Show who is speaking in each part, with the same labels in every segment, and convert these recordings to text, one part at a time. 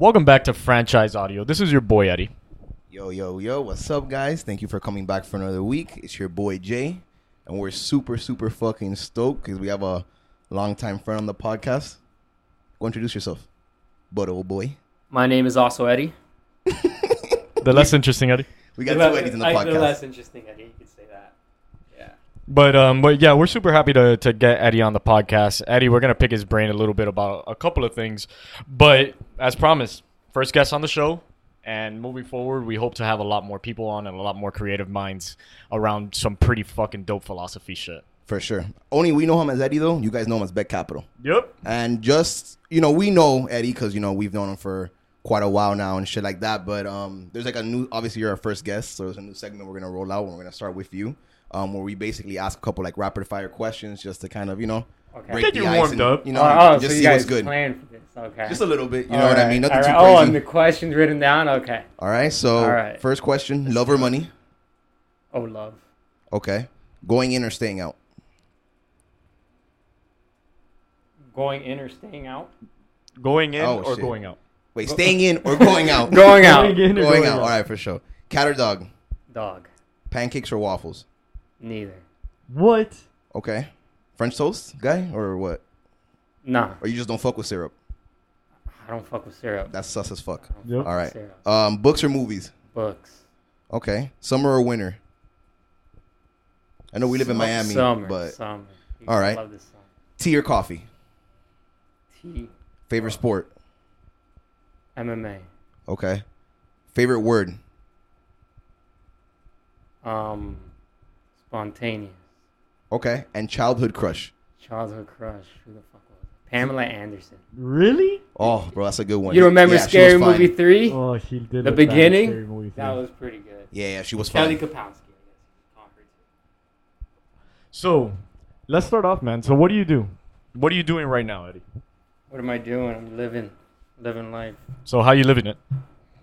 Speaker 1: Welcome back to Franchise Audio. This is your boy Eddie.
Speaker 2: Yo, yo, yo, what's up, guys? Thank you for coming back for another week. It's your boy Jay, and we're super, super fucking stoked because we have a longtime friend on the podcast. Go introduce yourself, but old boy.
Speaker 3: My name is also Eddie.
Speaker 1: The less interesting Eddie.
Speaker 2: We got
Speaker 3: The
Speaker 2: two
Speaker 3: le-
Speaker 2: Eddies in the
Speaker 3: I- The
Speaker 2: podcast.
Speaker 3: less interesting Eddie, you could say that.
Speaker 1: But um, but yeah, we're super happy to to get Eddie on the podcast. Eddie, we're gonna pick his brain a little bit about a couple of things, but as promised, first guest on the show, and moving forward, we hope to have a lot more people on and a lot more creative minds around some pretty fucking dope philosophy shit.
Speaker 2: For sure. Only we know him as Eddie, though. You guys know him as Beck Capital.
Speaker 1: Yep.
Speaker 2: And just, you know, we know Eddie because, you know, we've known him for quite a while now and shit like that. But um, there's like a new, obviously, you're our first guest. So there's a new segment we're going to roll out. And we're going to start with you, um, where we basically ask a couple like rapid fire questions just to kind of, you know,
Speaker 3: Okay.
Speaker 2: break
Speaker 1: Get
Speaker 2: the
Speaker 1: you
Speaker 2: ice
Speaker 1: warmed
Speaker 2: and,
Speaker 1: up.
Speaker 2: You know,
Speaker 3: oh, oh,
Speaker 2: just
Speaker 3: so
Speaker 2: see
Speaker 3: you
Speaker 2: what's good.
Speaker 3: planned for this. Okay.
Speaker 2: Just a little bit. You know
Speaker 3: All
Speaker 2: what I mean? Nothing
Speaker 3: all
Speaker 2: too
Speaker 3: right.
Speaker 2: crazy.
Speaker 3: Oh, and the questions written down? Okay.
Speaker 2: All right. So,
Speaker 3: All right.
Speaker 2: first question love or money?
Speaker 3: Oh, love.
Speaker 2: Okay. Going in or staying out?
Speaker 3: Going in or staying out?
Speaker 1: Going in
Speaker 2: Oh,
Speaker 1: or
Speaker 2: shit.
Speaker 1: going out?
Speaker 2: Wait, staying in or going out?
Speaker 3: Going out.
Speaker 1: Going in or
Speaker 2: Going
Speaker 1: going
Speaker 2: out.
Speaker 1: out?
Speaker 2: All right, for sure. Cat or dog?
Speaker 3: Dog.
Speaker 2: Pancakes or waffles?
Speaker 3: Neither.
Speaker 1: What?
Speaker 2: Okay. French toast guy or what?
Speaker 3: Nah.
Speaker 2: Or you just don't fuck with syrup?
Speaker 3: I don't fuck with syrup.
Speaker 2: That's sus as fuck.
Speaker 3: I don't
Speaker 1: Yep.
Speaker 3: fuck
Speaker 2: All
Speaker 3: with
Speaker 2: right.
Speaker 3: Syrup.
Speaker 2: Um, books or movies?
Speaker 3: Books.
Speaker 2: Okay. Summer or winter? I know we live in Miami,
Speaker 3: Summer.
Speaker 2: but
Speaker 3: Summer.
Speaker 2: All right.
Speaker 3: Love this
Speaker 2: tea or coffee?
Speaker 3: Tea.
Speaker 2: Favorite sport?
Speaker 3: MMA.
Speaker 2: Okay. Favorite word?
Speaker 3: Um, spontaneous.
Speaker 2: Okay. And childhood crush?
Speaker 3: Childhood crush. Who the fuck was it? Pamela Anderson.
Speaker 1: Really?
Speaker 2: Oh, bro, that's a good one.
Speaker 3: You remember
Speaker 2: Yeah, she
Speaker 3: Scary
Speaker 2: was fine.
Speaker 3: Movie 3?
Speaker 1: Oh, she did.
Speaker 3: The
Speaker 1: look bad in
Speaker 3: beginning?
Speaker 1: Scary Movie
Speaker 3: That
Speaker 1: three.
Speaker 3: was pretty good.
Speaker 2: Yeah, yeah, she was
Speaker 3: Kelly
Speaker 2: fine.
Speaker 3: Kapowski, I guess. Conquered too.
Speaker 1: So, let's start off, man. So, what do you do? What are you doing right now, Eddie?
Speaker 3: What am I doing? I'm living, living life,
Speaker 1: So, how you living it?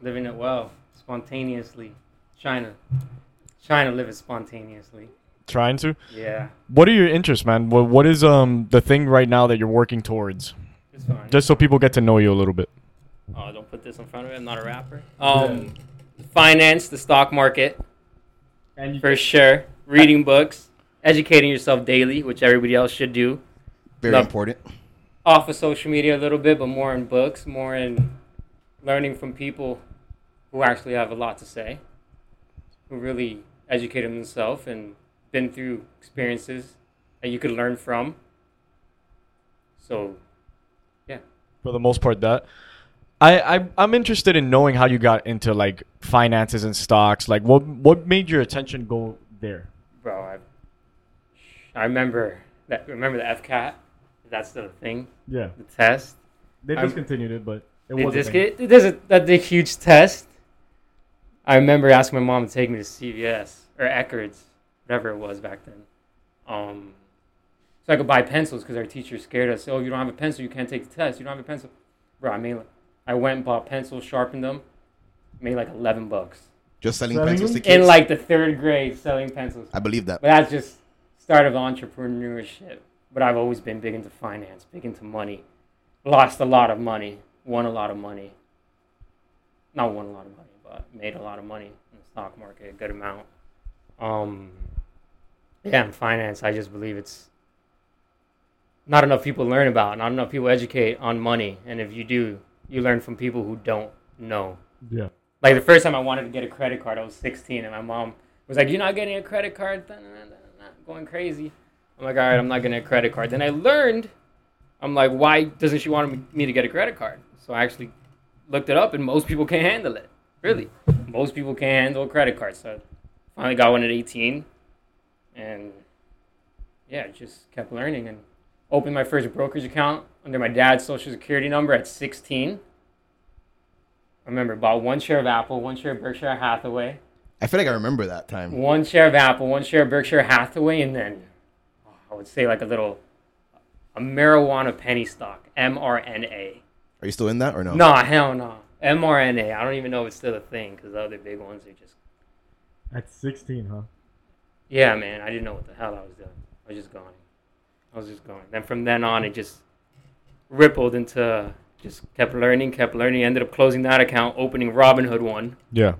Speaker 3: living it well, spontaneously. Trying to, trying to live it spontaneously.
Speaker 1: Trying to.
Speaker 3: Yeah,
Speaker 1: What are your interests, man? What What is um the thing right now that you're working towards?
Speaker 3: it's fine.
Speaker 1: Just so people get to know you a little bit.
Speaker 3: oh, don't put this in front of me. I'm not a rapper. Um, finance, the stock market,
Speaker 1: And
Speaker 3: for sure. Reading books, educating yourself daily, which everybody else should do.
Speaker 2: Very
Speaker 3: Love-
Speaker 2: important.
Speaker 3: Off of social media a little bit, but more in books, more in learning from people who actually have a lot to say, who really educated themselves and been through experiences that you could learn from. So, yeah.
Speaker 1: for the most part, that. I, I I'm interested in knowing how you got into like finances and stocks. Like, what what made your attention go there?
Speaker 3: bro, I, I remember that. Remember the FCAT? That's the thing.
Speaker 1: Yeah,
Speaker 3: The test.
Speaker 1: they
Speaker 3: I'm-
Speaker 1: discontinued it, but it
Speaker 3: It
Speaker 1: was. a
Speaker 3: get, it does a, that big huge test. I remember asking my mom to take me to CVS or Eckerd's, whatever it was back then. Um, so I could buy pencils because our teacher scared us. Oh, you don't have a pencil, you can't take the test. You don't have a pencil, bro. I made, I went and bought pencils, sharpened them, made like eleven bucks
Speaker 2: Just selling
Speaker 1: Selling
Speaker 2: pencils to kids.
Speaker 3: in like the third grade selling pencils.
Speaker 2: I believe that.
Speaker 3: But that's just start of entrepreneurship. But I've always been big into finance, big into money. Lost a lot of money, won a lot of money. Not won a lot of money, but made a lot of money in the stock market, a good amount. Um, yeah, in finance, I just believe it's not enough people learn about, not enough people educate on money. And if you do, you learn from people who don't know.
Speaker 1: Yeah.
Speaker 3: Like the first time I wanted to get a credit card, I was 16, and my mom was like, "You're not getting a credit card," going crazy. I'm like, "All right, I'm not getting a credit card." Then I learned, I'm like, "Why doesn't she want me to get a credit card?" So I actually looked it up, and most people can't handle it. Really, most people can't handle a credit card. So I finally got one at 18, and yeah, just kept learning and opened my first brokerage account under my dad's social security number at 16. I remember bought one share of Apple, one share of Berkshire Hathaway,
Speaker 2: I feel like I remember that time.
Speaker 3: one share of Apple, one share of Berkshire Hathaway, and then oh, I would say like a little a marijuana penny stock, MJNA.
Speaker 2: Are you still in that or no?
Speaker 3: No, hell no. MJNA. I don't even know if it's still a thing because the other big ones are just.
Speaker 1: At 16, huh?
Speaker 3: Yeah, man. I didn't know what the hell I was doing. I was just going. I was just going. Then from then on, it just rippled into just kept learning, kept learning. Ended up closing that account, opening Robinhood one,
Speaker 1: Yeah.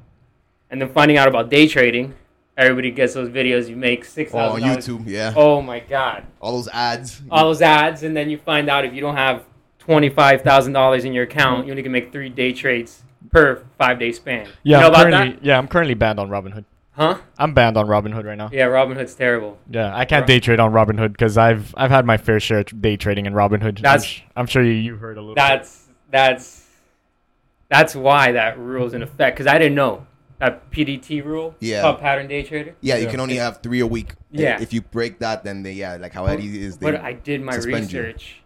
Speaker 3: and then finding out about day trading. Everybody gets those videos. You make six
Speaker 2: Oh, on YouTube, yeah.
Speaker 3: Oh my god!
Speaker 2: All those ads.
Speaker 3: All those ads, and then you find out if you don't have twenty five thousand dollars in your account, you only can make three day trades per five day span.
Speaker 1: Yeah.
Speaker 3: you know
Speaker 1: I'm
Speaker 3: about
Speaker 1: currently,
Speaker 3: that?
Speaker 1: Yeah, I'm currently banned on Robinhood.
Speaker 3: Huh?
Speaker 1: I'm banned on Robinhood right now.
Speaker 3: Yeah, Robinhood's terrible.
Speaker 1: Yeah, I can't
Speaker 3: Right.
Speaker 1: day trade on Robinhood because I've I've had my fair share of day trading in Robinhood. I'm,
Speaker 3: That's-
Speaker 1: sh- I'm sure you, you heard a little. bit.
Speaker 3: That's that's that's why that rule's in effect. Because I didn't know that PDT rule.
Speaker 2: Yeah.
Speaker 3: Called pattern day trader.
Speaker 2: Yeah, you
Speaker 1: Yeah.
Speaker 2: can only have three a week.
Speaker 3: Yeah.
Speaker 2: If you break that, then they yeah, like how Eddie is. They,
Speaker 3: But I did my
Speaker 2: suspend you.
Speaker 3: research,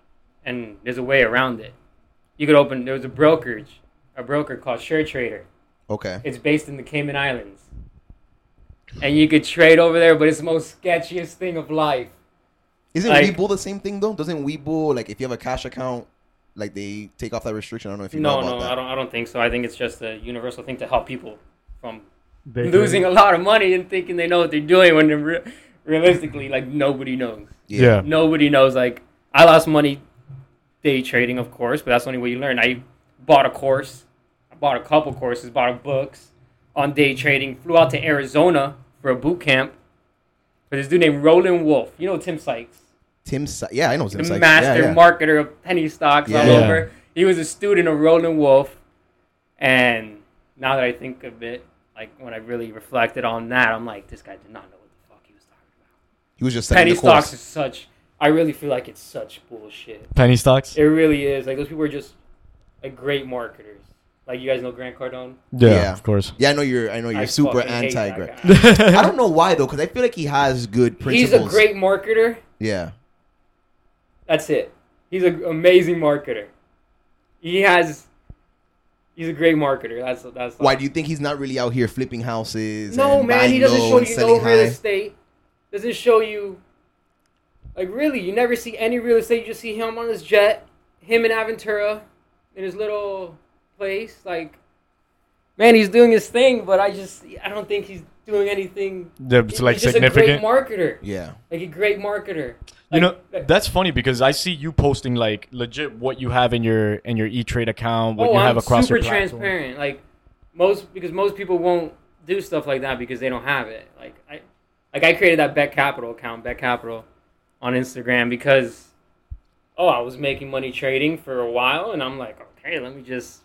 Speaker 3: and there's a way around it. You could open. There was a brokerage, a broker called Share Trader.
Speaker 2: okay.
Speaker 3: It's based in the Cayman Islands, and you could trade over there. But it's the most sketchiest thing of life.
Speaker 2: Isn't
Speaker 3: like-
Speaker 2: Webull the same thing though? Doesn't Webull like if you have a cash account, like they take off that restriction? I don't know if you know
Speaker 3: No,
Speaker 2: about
Speaker 3: no,
Speaker 2: that.
Speaker 3: I don't. I don't think so. I think it's just a universal thing to help people from
Speaker 1: Day
Speaker 3: losing
Speaker 1: trading.
Speaker 3: a lot of money and thinking they know what they're doing when they're re- realistically like nobody knows.
Speaker 1: Yeah.
Speaker 3: Nobody knows. Like I lost money day trading, of course, but that's the only way you learn. I bought a course. I bought a couple courses. Bought books on day trading. Flew out to Arizona for a boot camp. For this dude named Roland Wolf. You know Tim Sykes,
Speaker 2: Tim, Sykes. yeah, I know Tim
Speaker 3: the
Speaker 2: Sykes.
Speaker 3: master
Speaker 2: yeah, yeah.
Speaker 3: marketer of penny stocks all over. He was a student of Roland Wolf, and now that I think of it, like when I really reflected on that, I'm like, this guy did not know what the fuck he was talking about.
Speaker 2: He was just selling
Speaker 3: Penny
Speaker 2: the course.
Speaker 3: stocks is such. I really feel like it's such bullshit.
Speaker 1: penny stocks.
Speaker 3: It really is. Like those people are just like great marketers. Like you guys know Grant Cardone.
Speaker 1: Yeah,
Speaker 2: Yeah.
Speaker 1: of course.
Speaker 2: Yeah, I know you're. I know you're
Speaker 3: I
Speaker 2: super
Speaker 3: fucking hate
Speaker 2: anti.
Speaker 3: that
Speaker 2: Greg.
Speaker 3: guy.
Speaker 2: I don't know why though, because I feel like he has good principles.
Speaker 3: He's
Speaker 2: principles.
Speaker 3: a great marketer.
Speaker 2: Yeah.
Speaker 3: That's it. He's an amazing marketer. He has. He's a great marketer. That's that's.
Speaker 2: Why do you think he's not really out here flipping houses?
Speaker 3: No,
Speaker 2: and
Speaker 3: man, he
Speaker 2: buying
Speaker 3: doesn't
Speaker 2: low
Speaker 3: show
Speaker 2: and
Speaker 3: you no
Speaker 2: selling
Speaker 3: real
Speaker 2: high?
Speaker 3: estate. Doesn't show you. Like really, you never see any real estate. You just see him on his jet, him in Aventura, in his little place. Like, man, he's doing his thing, but I just I don't think he's doing anything.
Speaker 1: Yeah, it's like
Speaker 3: he's just
Speaker 1: significant.
Speaker 3: a great marketer.
Speaker 2: Yeah.
Speaker 3: Like a great marketer.
Speaker 1: You know,
Speaker 3: uh,
Speaker 1: that's funny because I see you posting like legit what you have in your in your E Trade account, what
Speaker 3: oh,
Speaker 1: you have
Speaker 3: I'm
Speaker 1: across
Speaker 3: super
Speaker 1: your platform.
Speaker 3: transparent. Like most because most people won't do stuff like that because they don't have it. Like I like I created that Beck Capital account, Beck Capital, on Instagram because oh I was making money trading for a while and I'm like okay let me just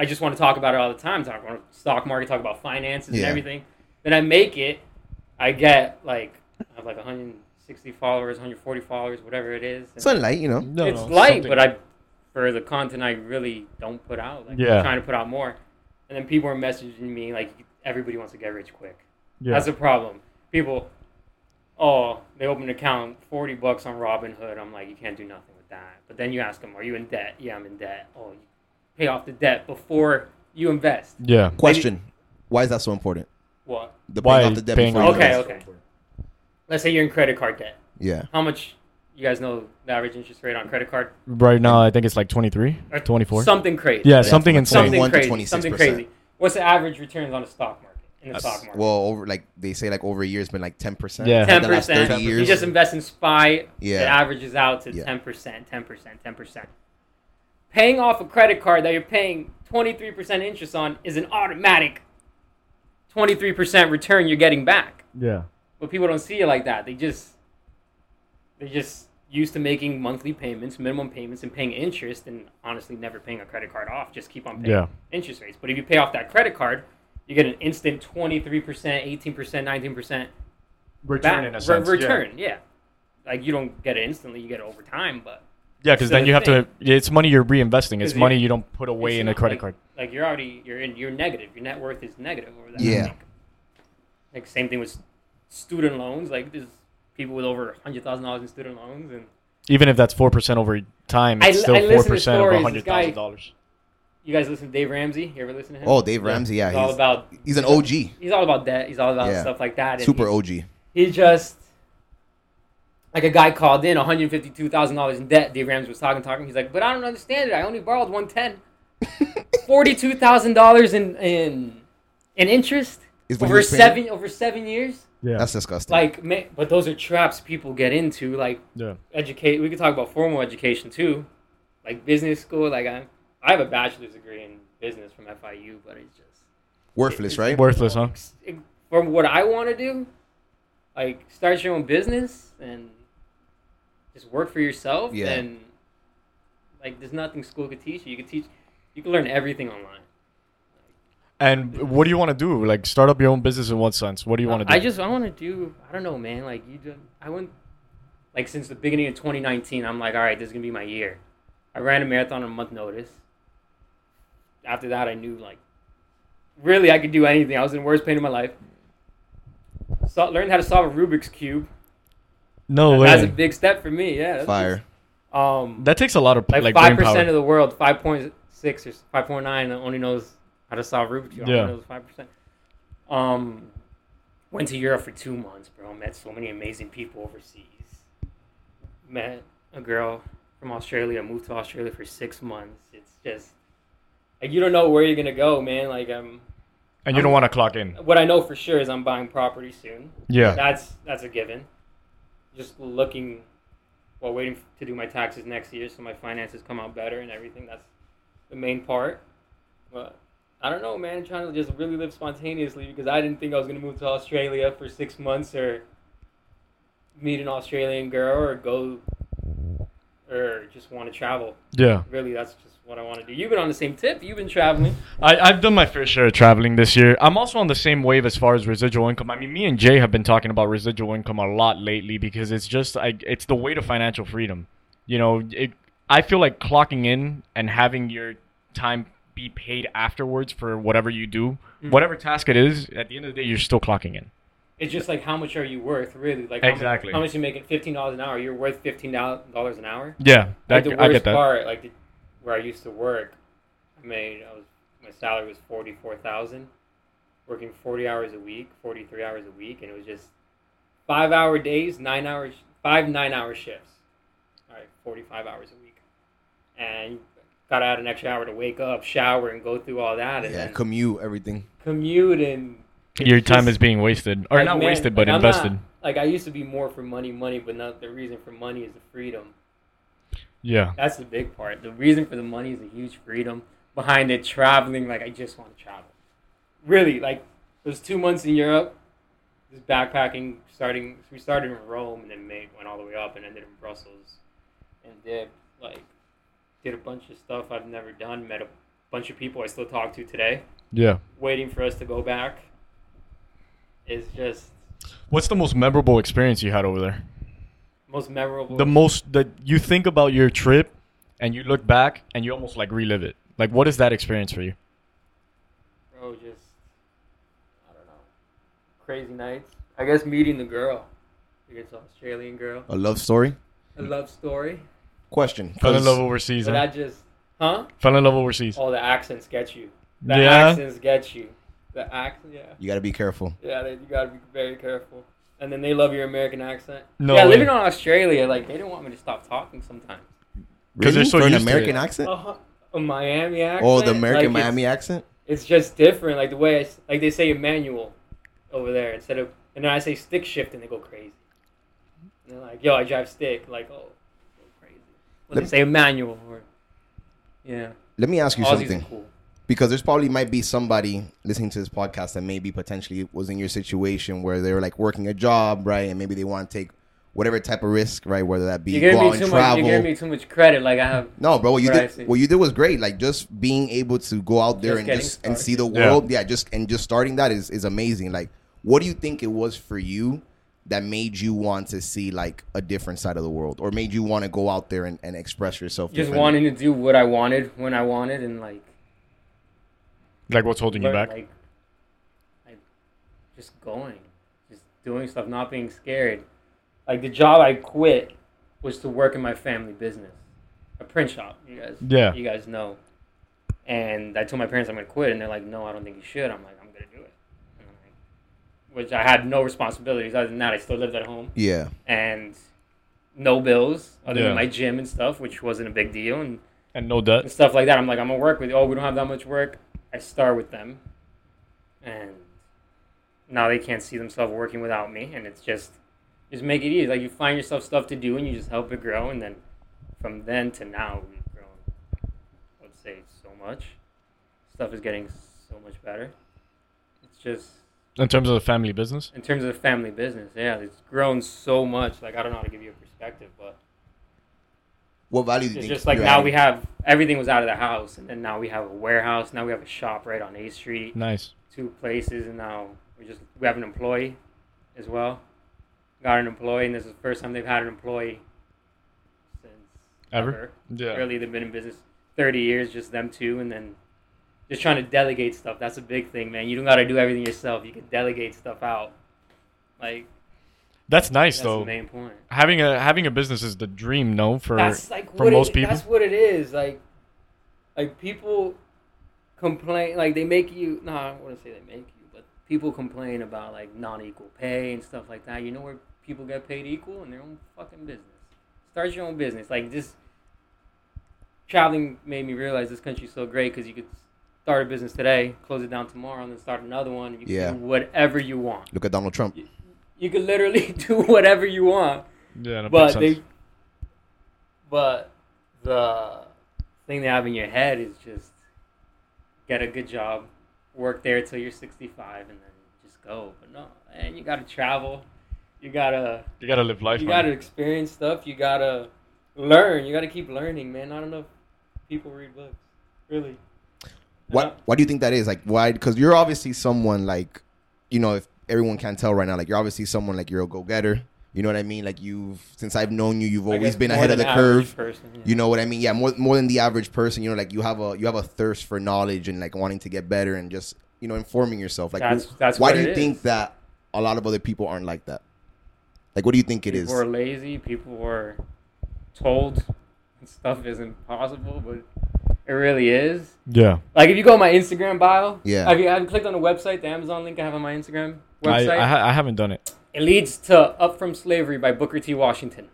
Speaker 3: I just want to talk about it all the time talk about stock market talk about finances and everything. Then I make it, I get like I have like 160 followers, 140 followers, whatever it is.
Speaker 2: It's light, you know.
Speaker 1: No,
Speaker 3: it's
Speaker 1: no,
Speaker 3: light,
Speaker 1: something-
Speaker 3: but I for the content I really don't put out. Like
Speaker 1: Yeah.
Speaker 3: I'm trying to put out more. And then people are messaging me like everybody wants to get rich quick.
Speaker 1: yeah.
Speaker 3: That's a problem. People oh, they open an account, forty bucks on Robinhood. I'm like, you can't do nothing with that. But then you ask them, Are you in debt? Yeah, I'm in debt. Oh, you pay off the debt before you invest.
Speaker 1: yeah.
Speaker 2: Question: Why is that so important?
Speaker 3: What?
Speaker 2: The
Speaker 1: Why
Speaker 2: paying off the debt
Speaker 1: paying
Speaker 2: before you
Speaker 3: Okay,
Speaker 2: invest?
Speaker 3: okay. Let's say you're in credit card debt.
Speaker 2: Yeah.
Speaker 3: How much you guys know the average interest rate on credit card?
Speaker 1: Right now, I think it's like 23,
Speaker 3: Or
Speaker 1: 24.
Speaker 3: Something crazy.
Speaker 1: Yeah, something insane.
Speaker 3: something
Speaker 2: 21 to
Speaker 3: crazy.
Speaker 2: 26%.
Speaker 3: Something crazy. What's the average returns on the stock market? In the stock market.
Speaker 2: Well, over like they say, like over a year, it's been like ten percent.
Speaker 1: Yeah.
Speaker 3: ten
Speaker 2: The last
Speaker 3: percent.
Speaker 2: thirty
Speaker 3: You just invest in SPY.
Speaker 2: Yeah.
Speaker 3: It averages out to
Speaker 2: Yeah.
Speaker 3: ten percent, ten percent, ten percent. Paying off a credit card that you're paying twenty three percent interest on is an automatic twenty three percent return you're getting back.
Speaker 1: Yeah.
Speaker 3: But people don't see it like that. They just they just used to making monthly payments, minimum payments, and paying interest, and honestly never paying a credit card off. Just keep on paying
Speaker 1: Yeah.
Speaker 3: interest rates. But if you pay off that credit card, you get an instant twenty three percent, eighteen percent, nineteen percent
Speaker 1: Return
Speaker 3: back-
Speaker 1: in a
Speaker 3: re-
Speaker 1: sense. yeah.
Speaker 3: return. Yeah. like you don't get it instantly; you get it over time. But
Speaker 1: Yeah, because
Speaker 3: So
Speaker 1: then you have
Speaker 3: thing-
Speaker 1: to. It's money you're reinvesting. It's money
Speaker 3: you-
Speaker 1: you don't put away in a credit
Speaker 3: like-
Speaker 1: card.
Speaker 3: Like you're already you're in you're negative. Your net worth is negative over that.
Speaker 2: Yeah.
Speaker 3: Like, like same thing with student loans. Like there's people with over hundred thousand dollars in student loans, and
Speaker 1: Even if that's four percent over time, it's
Speaker 3: I
Speaker 1: still four percent of
Speaker 3: stories.
Speaker 1: a
Speaker 3: This
Speaker 1: hundred
Speaker 3: guy-
Speaker 1: thousand dollars.
Speaker 3: you guys listen to Dave Ramsey. You ever listen to him?
Speaker 2: Oh, Dave Ramsey. Yeah,
Speaker 3: he's all about
Speaker 2: he's an OG.
Speaker 3: he's all about debt. He's all about
Speaker 2: Yeah.
Speaker 3: stuff like that. and
Speaker 2: Super OG.
Speaker 3: he just like a guy called in one hundred fifty two thousand dollars in debt. Dave Rams was talking, talking. He's like, but I don't understand it. I only borrowed one ten. Forty two thousand dollars in in in interest
Speaker 2: Is
Speaker 3: over seven over seven years.
Speaker 1: Yeah.
Speaker 2: That's disgusting.
Speaker 3: Like, ma- but those are traps people get into. Like
Speaker 1: yeah.
Speaker 3: educate. We could talk about formal education too. like business school. Like I, I have a bachelor's degree in business from FIU, but it's just
Speaker 2: Worthless,
Speaker 3: it's
Speaker 2: right?
Speaker 1: Worthless, huh?
Speaker 3: it- from what I want to do, like start your own business and just work for yourself.
Speaker 2: Yeah.
Speaker 3: And like, there's nothing school could teach you. You could teach, you can learn everything online.
Speaker 1: And what do you want to do? Like start up your own business in what sense? What do you want to do?
Speaker 3: I just I want to do. I don't know, man. Like you, do, I went like since the beginning of 2019. I'm like, all right, this is gonna be my year. I ran a marathon on a month notice. After that, I knew like really I could do anything. I was in the worst pain of my life. So, learned how to solve a Rubik's cube.
Speaker 1: No way.
Speaker 3: That's a big step for me. Yeah. that's
Speaker 2: Fire.
Speaker 3: just- um,
Speaker 1: That takes a lot of
Speaker 3: like
Speaker 1: like,
Speaker 3: five
Speaker 1: brain
Speaker 3: percent of the world, five point six or five point nine, only knows how to solve Rubik's cube.
Speaker 1: Yeah.
Speaker 3: Only knows five percent. Um, went to Europe for two months, bro. Met so many amazing people overseas. Met a girl from Australia. Moved to Australia for six months. It's just like you don't know where you're gonna go, man. Like um,
Speaker 1: and you don't want to clock in.
Speaker 3: what I know for sure is I'm buying property soon.
Speaker 1: Yeah.
Speaker 3: That's that's a given. Just looking, while waiting to do my taxes next year, so my finances come out better and everything. That's the main part. But I don't know, man. trying to just really live spontaneously because I didn't think I was gonna move to Australia for six months or meet an Australian girl or go or just want to travel.
Speaker 1: Yeah.
Speaker 3: Really, that's just what I want to do. You've been on the same tip. You've been traveling.
Speaker 1: I, I've done my fair share of traveling this year. I'm also on the same wave as far as residual income. I mean, me and Jay have been talking about residual income a lot lately because it's just I, it's the way to financial freedom. You know, it, I feel like clocking in and having your time be paid afterwards for whatever you do,
Speaker 3: Mhm.
Speaker 1: whatever task it is. At the end of the day, you're still clocking in.
Speaker 3: It's just like how much are you worth, really? Like how
Speaker 1: Exactly.
Speaker 3: Much, how much you making? Fifteen dollars an hour. You're worth fifteen dollars an hour.
Speaker 1: Yeah, that,
Speaker 3: Like the worst
Speaker 1: I get that.
Speaker 3: part, like the, where I used to work, I made I was my salary was forty four thousand, working forty hours a week, forty three hours a week, and it was just five hour days, nine hours, five nine hour shifts. All right, forty five hours a week, and got to add an extra hour to wake up, shower, and go through all that, and
Speaker 2: Yeah,
Speaker 3: then
Speaker 2: commute, everything.
Speaker 3: commute and
Speaker 1: Your time
Speaker 3: just-
Speaker 1: is being wasted, or
Speaker 3: like,
Speaker 1: not
Speaker 3: man,
Speaker 1: wasted, but
Speaker 3: like, I'm not-
Speaker 1: invested.
Speaker 3: like I used to be more for money, money, but not the reason for money is the freedom.
Speaker 1: Yeah,
Speaker 3: That's the big part. The reason for the money is a huge freedom behind it. Traveling, like I just want to travel. Really, like those two months in Europe, just backpacking. Starting, we started in Rome and then made went all the way up and ended in Brussels, and did like did a bunch of stuff I've never done. Met a bunch of people I still talk to today.
Speaker 1: yeah.
Speaker 3: Waiting for us to go back. Is just
Speaker 1: What's the most memorable experience you had over there?
Speaker 3: Most memorable.
Speaker 1: the most that you think about your trip and you look back and you almost like relive it like what is that experience for you
Speaker 3: Bro, just I don't know. Crazy nights. I guess meeting the girl. I guess Australian girl.
Speaker 2: A love story.
Speaker 3: A love story.
Speaker 2: Question.
Speaker 1: fell in love overseas
Speaker 3: But
Speaker 1: huh?
Speaker 3: I just huh?
Speaker 1: fell in love overseas
Speaker 3: All the accents get you. The
Speaker 1: Yeah?
Speaker 3: accents get you. The accent yeah.
Speaker 2: You gotta be careful.
Speaker 3: Yeah, you gotta be very careful. And then they love your American accent.
Speaker 1: No
Speaker 3: yeah,
Speaker 1: way.
Speaker 3: living on Australia, like they didn't want me to stop talking sometimes.
Speaker 1: 'Cause they're so
Speaker 2: For an
Speaker 1: used to
Speaker 2: American
Speaker 1: it.
Speaker 2: accent.
Speaker 3: Uh-huh. A Miami accent.
Speaker 2: Oh, the American
Speaker 3: like, it's-
Speaker 2: Miami accent.
Speaker 3: it's just different. Like the way I, s- like they say Emmanuel over there instead of, and then I say stick shift and they go crazy. And they're like, "Yo, I drive stick." Like, oh, go crazy. When
Speaker 2: Let-
Speaker 3: they say Emmanuel, or yeah,
Speaker 2: Let me ask you
Speaker 3: Aussies
Speaker 2: something.
Speaker 3: are cool.
Speaker 2: Because there's probably might be somebody listening to this podcast that maybe potentially was in your situation where they were like working a job, right? And maybe they want to take whatever type of risk, right? Whether that be
Speaker 3: You're
Speaker 2: go out
Speaker 3: me
Speaker 2: and
Speaker 3: too much.
Speaker 2: travel.
Speaker 3: You're giving me too much credit. Like I have.
Speaker 2: no, bro, what you
Speaker 3: What I see.
Speaker 2: did what you did was great. Like just being able to go out there
Speaker 3: Just
Speaker 2: and
Speaker 3: getting
Speaker 2: just and see the world. Yeah. just and just starting that is is amazing. Like what do you think it was for you that made you want to see like a different side of the world or made you want to go out there and, and express yourself?
Speaker 3: Just wanting to do what I wanted when I wanted, and like,
Speaker 1: like what's holding you back
Speaker 3: like, like, just going, just doing stuff, not being scared. Like the job I quit was to work in my family business, a print shop. You guys,
Speaker 1: Yeah.
Speaker 3: you guys know. And I told my parents I'm gonna quit, and they're like, "No, I don't think you should." I'm like, "I'm gonna do it," and I'm like, which I had no responsibilities other than that. I still lived at home
Speaker 2: Yeah.
Speaker 3: and no bills other
Speaker 1: Yeah.
Speaker 3: than my gym and stuff, which wasn't a big deal. And
Speaker 1: and no debt
Speaker 3: and stuff like that. I'm like, I'm gonna work with you. Oh, we don't have that much work. I start with them, and now they can't see themselves working without me, and it's just just make it easy. Like you find yourself stuff to do, and you just help it grow, and then from then to now, we've grown I would say so much. Stuff is getting so much better. It's just
Speaker 1: In terms of the family business.
Speaker 3: in terms of the family business, yeah, it's grown so much. Like I don't know how to give you a perspective, but
Speaker 2: What value do you
Speaker 3: it's
Speaker 2: think?
Speaker 3: just like now
Speaker 2: adding?
Speaker 3: we have everything was out of the house, and then now we have a warehouse. Now we have a shop right on A Street,
Speaker 1: Nice.
Speaker 3: two places, and now we just we have an employee as well. Got an employee, and this is the first time they've had an employee since
Speaker 1: Ever? Yeah.
Speaker 3: Really, they've been in business thirty years, just them two, and then just trying to delegate stuff. That's a big thing, man. You don't got to do everything yourself. You can delegate stuff out. Like
Speaker 1: That's nice
Speaker 3: that's
Speaker 1: though.
Speaker 3: the main point.
Speaker 1: Having a having a business is the dream, no? For
Speaker 3: that's like
Speaker 1: for most
Speaker 3: it,
Speaker 1: people.
Speaker 3: That's what it is. Like, like people complain. Like they make you. No, I wouldn't say they make you, but people complain about like non-equal pay and stuff like that. You know where people get paid equal in their own fucking business. Start your own business. Like this. Traveling made me realize this country's so great because you could start a business today, close it down tomorrow, and then start another one. You can
Speaker 2: Yeah.
Speaker 3: do whatever you want.
Speaker 2: Look at Donald Trump.
Speaker 3: You can literally do whatever you want
Speaker 1: yeah, that
Speaker 3: but
Speaker 1: makes sense.
Speaker 3: they but the thing they have in your head is just get a good job work there till you're 65 and then just go but no and you gotta travel you gotta
Speaker 1: you gotta live life.
Speaker 3: you
Speaker 1: man.
Speaker 3: gotta experience stuff you gotta learn you gotta keep learning man I don't enough people read books really
Speaker 2: What Why do you think that is? Like, why? Because you're obviously someone like, you know, if everyone can tell right now, like you're obviously someone like you're a go getter. You know what I mean? Like you've since I've known you, you've always been ahead of the curve.
Speaker 3: person, yeah.
Speaker 2: You know what I mean? Yeah, more more than the average person. You know, like you have a you have a thirst for knowledge and like wanting to get better and just you know informing yourself. Like,
Speaker 3: That's- that's
Speaker 2: why
Speaker 3: what
Speaker 2: do you
Speaker 3: it
Speaker 2: think
Speaker 3: is.
Speaker 2: that a lot of other people aren't like that? Like, what do you think it is?
Speaker 3: people are lazy. People were told stuff isn't possible, but it really is.
Speaker 1: yeah.
Speaker 3: Like if you go on my Instagram bio,
Speaker 2: Yeah.
Speaker 3: Have you, have clicked on the website, the Amazon link I have on my Instagram
Speaker 1: I,
Speaker 3: website?
Speaker 1: I, ha- I haven't done it.
Speaker 3: it leads to "Up from Slavery" by Booker T. Washington.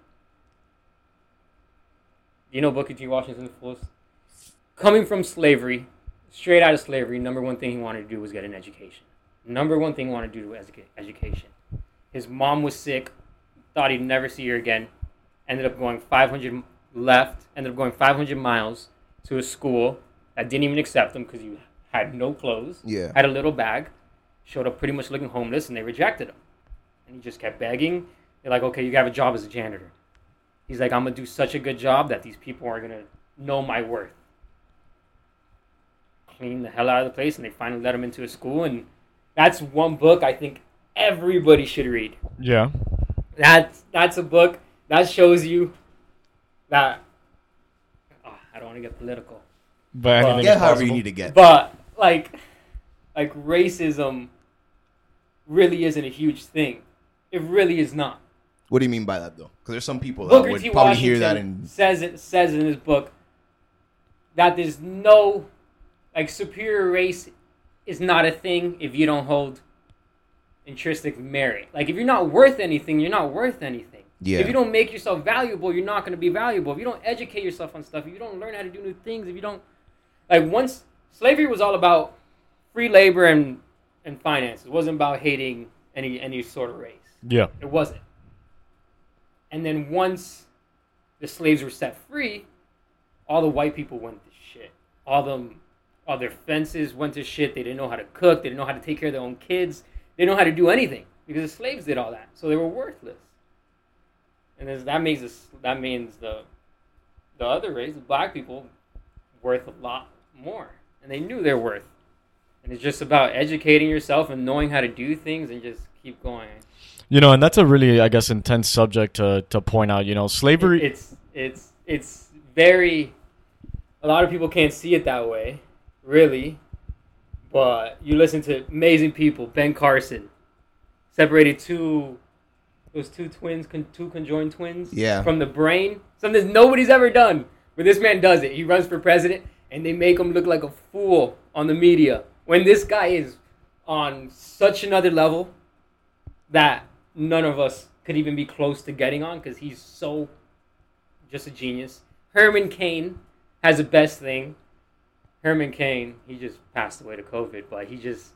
Speaker 3: You know Booker T. Washington, fools. Coming from slavery, straight out of slavery, number one thing he wanted to do was get an education. Number one thing he wanted to do was educa- education. His mom was sick, thought he'd never see her again. Ended up going 500 left. Ended up going 500 miles to a school that didn't even accept him because he had no clothes.
Speaker 2: Yeah.
Speaker 3: Had a little bag. Showed up pretty much looking homeless, and they rejected him. And he just kept begging. They're like, "Okay, you have a job as a janitor." He's like, "I'm gonna do such a good job that these people are gonna know my worth." Clean the hell out of the place, and they finally let him into a school. And that's one book I think everybody should read.
Speaker 1: Yeah.
Speaker 3: That's that's a book that shows you that. Oh, I don't want to get political,
Speaker 1: But
Speaker 3: Well,
Speaker 1: anything
Speaker 2: Get
Speaker 1: is
Speaker 2: however you need to get.
Speaker 3: but like, like racism really isn't a huge thing. It really is not.
Speaker 2: What do you mean by that though? Because there's some people that
Speaker 3: Booker
Speaker 2: would
Speaker 3: T.
Speaker 2: probably
Speaker 3: Washington
Speaker 2: hear that and
Speaker 3: says it says in his book that there's no like superior race is not a thing if you don't hold intrinsic merit. Like if you're not worth anything, you're not worth anything.
Speaker 2: Yeah.
Speaker 3: If you don't make yourself valuable, you're not going to be valuable. If you don't educate yourself on stuff, if you don't learn how to do new things, if you don't like once slavery was all about free labor and and finance. It wasn't about hating any any sort of race.
Speaker 1: Yeah.
Speaker 3: It wasn't. And then once the slaves were set free, all the white people went to shit. All them, all their fences went to shit. They didn't know how to cook. They didn't know how to take care of their own kids. They didn't know how to do anything because the slaves did all that. So they were worthless. And that means this, that means the the other race, the black people, worth a lot more, and they knew their worth. And it's just about educating yourself and knowing how to do things and just keep going.
Speaker 1: You know, and that's a really, I guess, intense subject to, to point out. You know, slavery.
Speaker 3: It's it's it's very. A lot of people can't see it that way, really. But you listen to amazing people. Ben Carson separated two, those two twins, con, two conjoined twins.
Speaker 2: Yeah.
Speaker 3: From the brain, something nobody's ever done. But this man does it. He runs for president, and they make him look like a fool on the media when this guy is on such another level that none of us could even be close to getting on because he's so just a genius. Herman Cain has the best thing. Herman Cain, he just passed away to COVID, but he just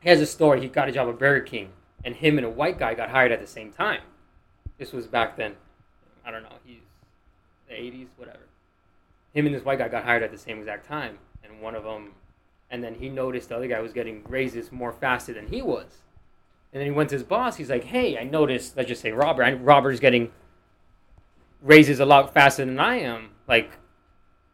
Speaker 3: he has a story. He got a job at Burger King, and him and a white guy got hired at the same time. This was back then. I don't know. He's the '80s, whatever. him and this white guy got hired at the same exact time, and one of them, and then he noticed the other guy was getting raises more faster than he was, and then he went to his boss. He's like, "Hey, I noticed. Let's just say Robert. I, Robert's getting raises a lot faster than I am. Like,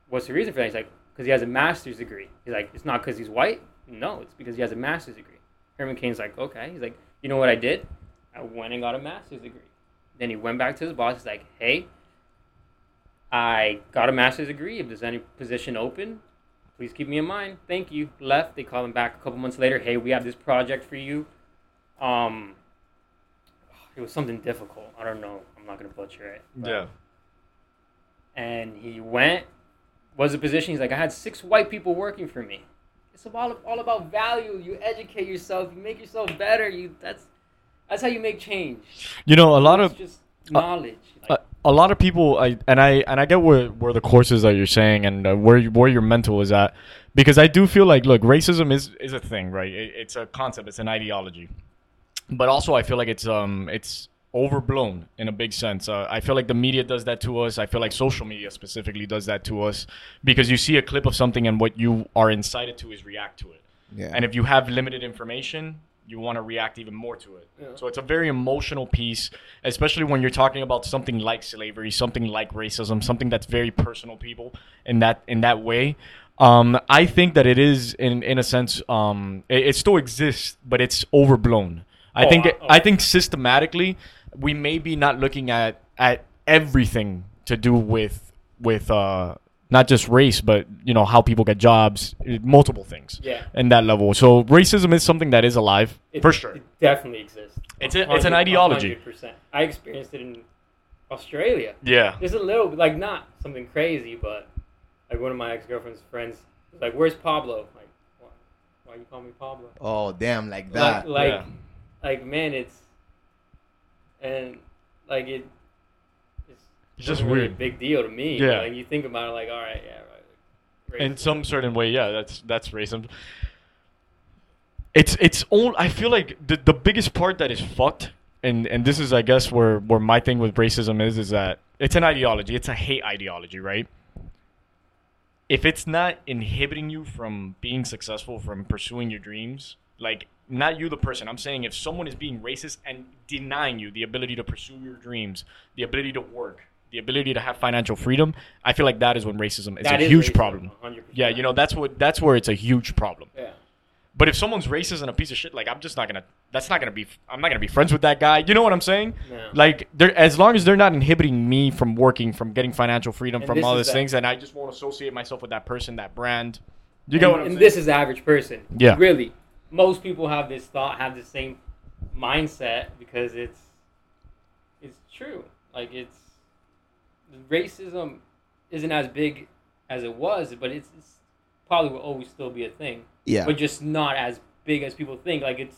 Speaker 3: what's the reason for that?" He's like, "Because he has a master's degree." He's like, "It's not because he's white. No, it's because he has a master's degree." Herman Cain's like, "Okay." He's like, "You know what I did? I went and got a master's degree." Then he went back to his boss. He's like, "Hey." I got a master's degree. If there's any position open, please keep me in mind. Thank you. Left. They call him back a couple months later. Hey, we have this project for you. Um, it was something difficult. I don't know. I'm not gonna butcher it. but-
Speaker 1: Yeah.
Speaker 3: And he went. Was a position. He's like, I had six white people working for me. It's all all about value. You educate yourself. You make yourself better. You that's that's how you make change.
Speaker 1: You know, a lot
Speaker 3: It's
Speaker 1: of
Speaker 3: just knowledge.
Speaker 1: a,
Speaker 3: Like,
Speaker 1: a lot of people I and I and I get where where the courses that you're saying and uh, where you, where your mental is at because I do feel like look racism is is a thing right? It, it's a concept it's an ideology. But also I feel like it's um it's overblown in a big sense. Uh, I feel like the media does that to us. I feel like social media specifically does that to us because you see a clip of something and what you are incited to is react to it.
Speaker 2: Yeah.
Speaker 1: and if you have limited information you want to react even more to it.
Speaker 3: Yeah.
Speaker 1: so it's a very emotional piece especially when you're talking about something like slavery something like racism something that's very personal people in that in that way. Um, i think that it is in in a sense um, it, it still exists but it's overblown. I
Speaker 3: Oh,
Speaker 1: think
Speaker 3: I-
Speaker 1: i think systematically we may be not looking at at everything to do with with uh not just race but you know how people get jobs multiple things
Speaker 3: yeah.
Speaker 1: in that level. So racism is something that is alive
Speaker 3: It,
Speaker 1: for sure.
Speaker 3: It definitely exists.
Speaker 1: It's a- it's an ideology.
Speaker 3: 100%. I experienced it in Australia.
Speaker 1: Yeah.
Speaker 3: Just a little, like not something crazy, but like one of my ex girlfriend's friends was like, "Where's Pablo?" Like, why, why you call me Pablo?
Speaker 2: oh damn, like that.
Speaker 3: Like, like,
Speaker 1: Yeah.
Speaker 3: like, man, it's and like it. It's
Speaker 1: just
Speaker 3: really
Speaker 1: weird.
Speaker 3: big deal to me.
Speaker 1: Yeah.
Speaker 3: Like you think about it, like, all right, yeah, right.
Speaker 1: In some certain way, yeah, that's that's racism. It's it's all I feel like the the biggest part that is fucked and and this is I guess where where my thing with racism is is that it's an ideology. It's a hate ideology, right? If it's not inhibiting you from being successful, from pursuing your dreams, like not you the person. I'm saying if someone is being racist and denying you the ability to pursue your dreams, the ability to work, the ability to have financial freedom, I feel like that is when racism is
Speaker 3: That
Speaker 1: a
Speaker 3: is
Speaker 1: huge
Speaker 3: racism,
Speaker 1: problem.
Speaker 3: 100%.
Speaker 1: Yeah, you know that's what that's where it's a huge problem.
Speaker 3: Yeah.
Speaker 1: But if someone's racist and a piece of shit, like I'm just not gonna. That's not gonna be. I'm not gonna be friends with that guy. You know what I'm saying?
Speaker 3: No.
Speaker 1: Like, they're as long as they're not inhibiting me from working, from getting financial freedom,
Speaker 3: And
Speaker 1: from all these things, and I just won't associate myself with that person, that brand. You get
Speaker 3: and,
Speaker 1: what I'm
Speaker 3: and
Speaker 1: saying?
Speaker 3: this is the average person.
Speaker 1: Yeah.
Speaker 3: Really, most people have this thought, have the same mindset because it's it's true. Like it's racism isn't as big as it was, but it's, it's probably will always still be a thing.
Speaker 2: Yeah.
Speaker 3: But just not as big as people think. Like it's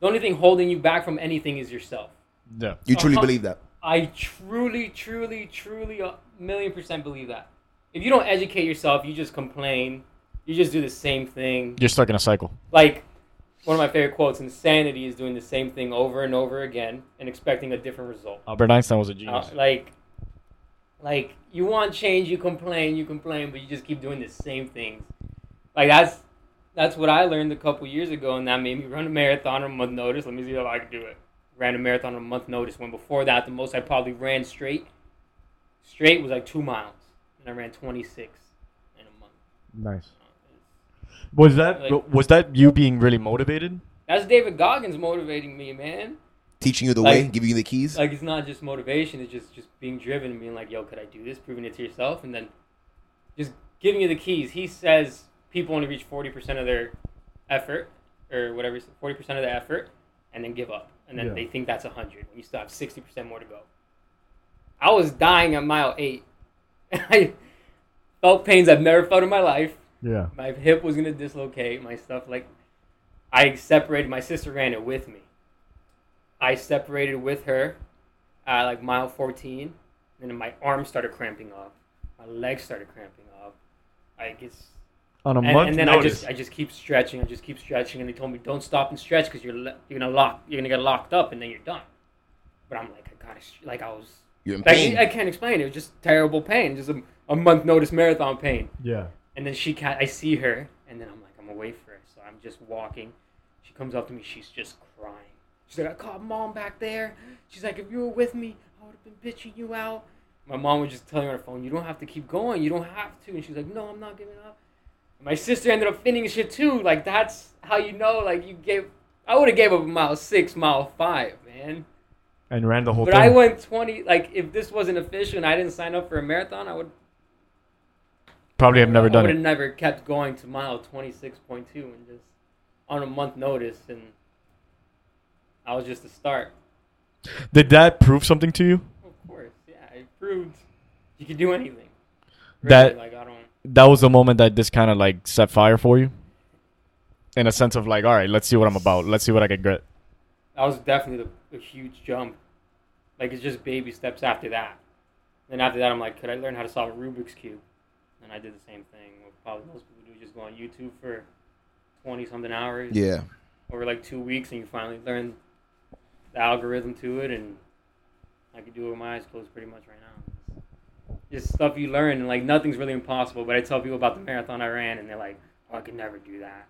Speaker 3: the only thing holding you back from anything is yourself.
Speaker 1: yeah.
Speaker 2: You truly believe that?
Speaker 3: I truly, truly, truly a million percent believe that. If you don't educate yourself, you just complain. You just do the same thing.
Speaker 1: You're stuck in a cycle.
Speaker 3: Like one of my favorite quotes: "Insanity is doing the same thing over and over again and expecting a different result."
Speaker 1: Albert Einstein was a
Speaker 3: Uh,
Speaker 1: genius.
Speaker 3: like, like you want change, you complain, you complain, but you just keep doing the same things. Like that's that's what I learned a couple years ago, and that made me run a marathon on a month notice. Let me see if I can do it. Ran a marathon on a month notice. When before that, the most I probably ran straight, straight was like two miles, and I ran twenty six in a month.
Speaker 1: nice. Uh, was that
Speaker 3: Like-
Speaker 1: was that you being really motivated?
Speaker 3: That's David Goggins motivating me, man.
Speaker 2: Teaching you the
Speaker 3: Like-
Speaker 2: way, giving you the keys.
Speaker 3: like it's not just motivation it's just just being driven and being like yo could i do this? Proving it to yourself and then just giving you the keys. He says people only reach 40% of their effort or whatever 40% of the effort and then give up. And then
Speaker 1: Yeah.
Speaker 3: they think that's 100 when you still have 60% more to go. I was dying at mile 8 i felt pains i've never felt in my life.
Speaker 1: Yeah.
Speaker 3: my hip was gonna dislocate my stuff like i separated my sister ran it with me i separated with her at like mile 14 and then my arms started cramping up my legs started cramping up I it's
Speaker 1: On a
Speaker 3: and,
Speaker 1: month
Speaker 3: and then
Speaker 1: notice.
Speaker 3: i just i just keep stretching i just keep stretching and they told me don't stop and stretch because you're le- you're gonna lock you're gonna get locked up and then you're done but i'm like i gotta sh- like i was
Speaker 2: You're in
Speaker 3: Like. I can't explain it. It was just terrible pain, just a, a month notice marathon pain.
Speaker 1: Yeah.
Speaker 3: And then she ca I see her, and then I'm like, I'm away for her, so I'm just walking. She comes up to me, she's just crying. She's like, I called mom back there. She's like, if you were with me, I would have been bitching you out. My mom was just telling her on the phone, you don't have to keep going, you don't have to. And she's like, no, I'm not giving up. My sister ended up finishing shit too. Like that's how you know. Like you gave. I would have gave up a mile six, mile five, man.
Speaker 1: And ran the whole
Speaker 3: But
Speaker 1: thing.
Speaker 3: I went twenty. Like if this wasn't official and I didn't sign up for a marathon, I would
Speaker 1: Probably have never
Speaker 3: I
Speaker 1: done
Speaker 3: would have never kept going to mile twenty six point two and just on a month notice, and I was just a start.
Speaker 1: Did that prove something to you?
Speaker 3: Of course, yeah, it proved you could do anything.
Speaker 1: That-
Speaker 3: like I don't.
Speaker 1: That was the moment that this kind of like set fire for you. In a sense of like, all right, let's see what I'm about. Let's see what I can get.
Speaker 3: That was definitely the, a huge jump. Like it's just baby steps after that. Then after that, I'm like, could I learn how to solve a Rubik's cube? And I did the same thing. What probably most people do, just go on YouTube for twenty something hours
Speaker 2: yeah.
Speaker 3: over like two weeks, and you finally learn the algorithm to it, and I can do it with my eyes closed pretty much right now. Just stuff you learn, and like nothing's really impossible. But I tell people about the marathon I ran, and they're like, "Oh, I could never do that."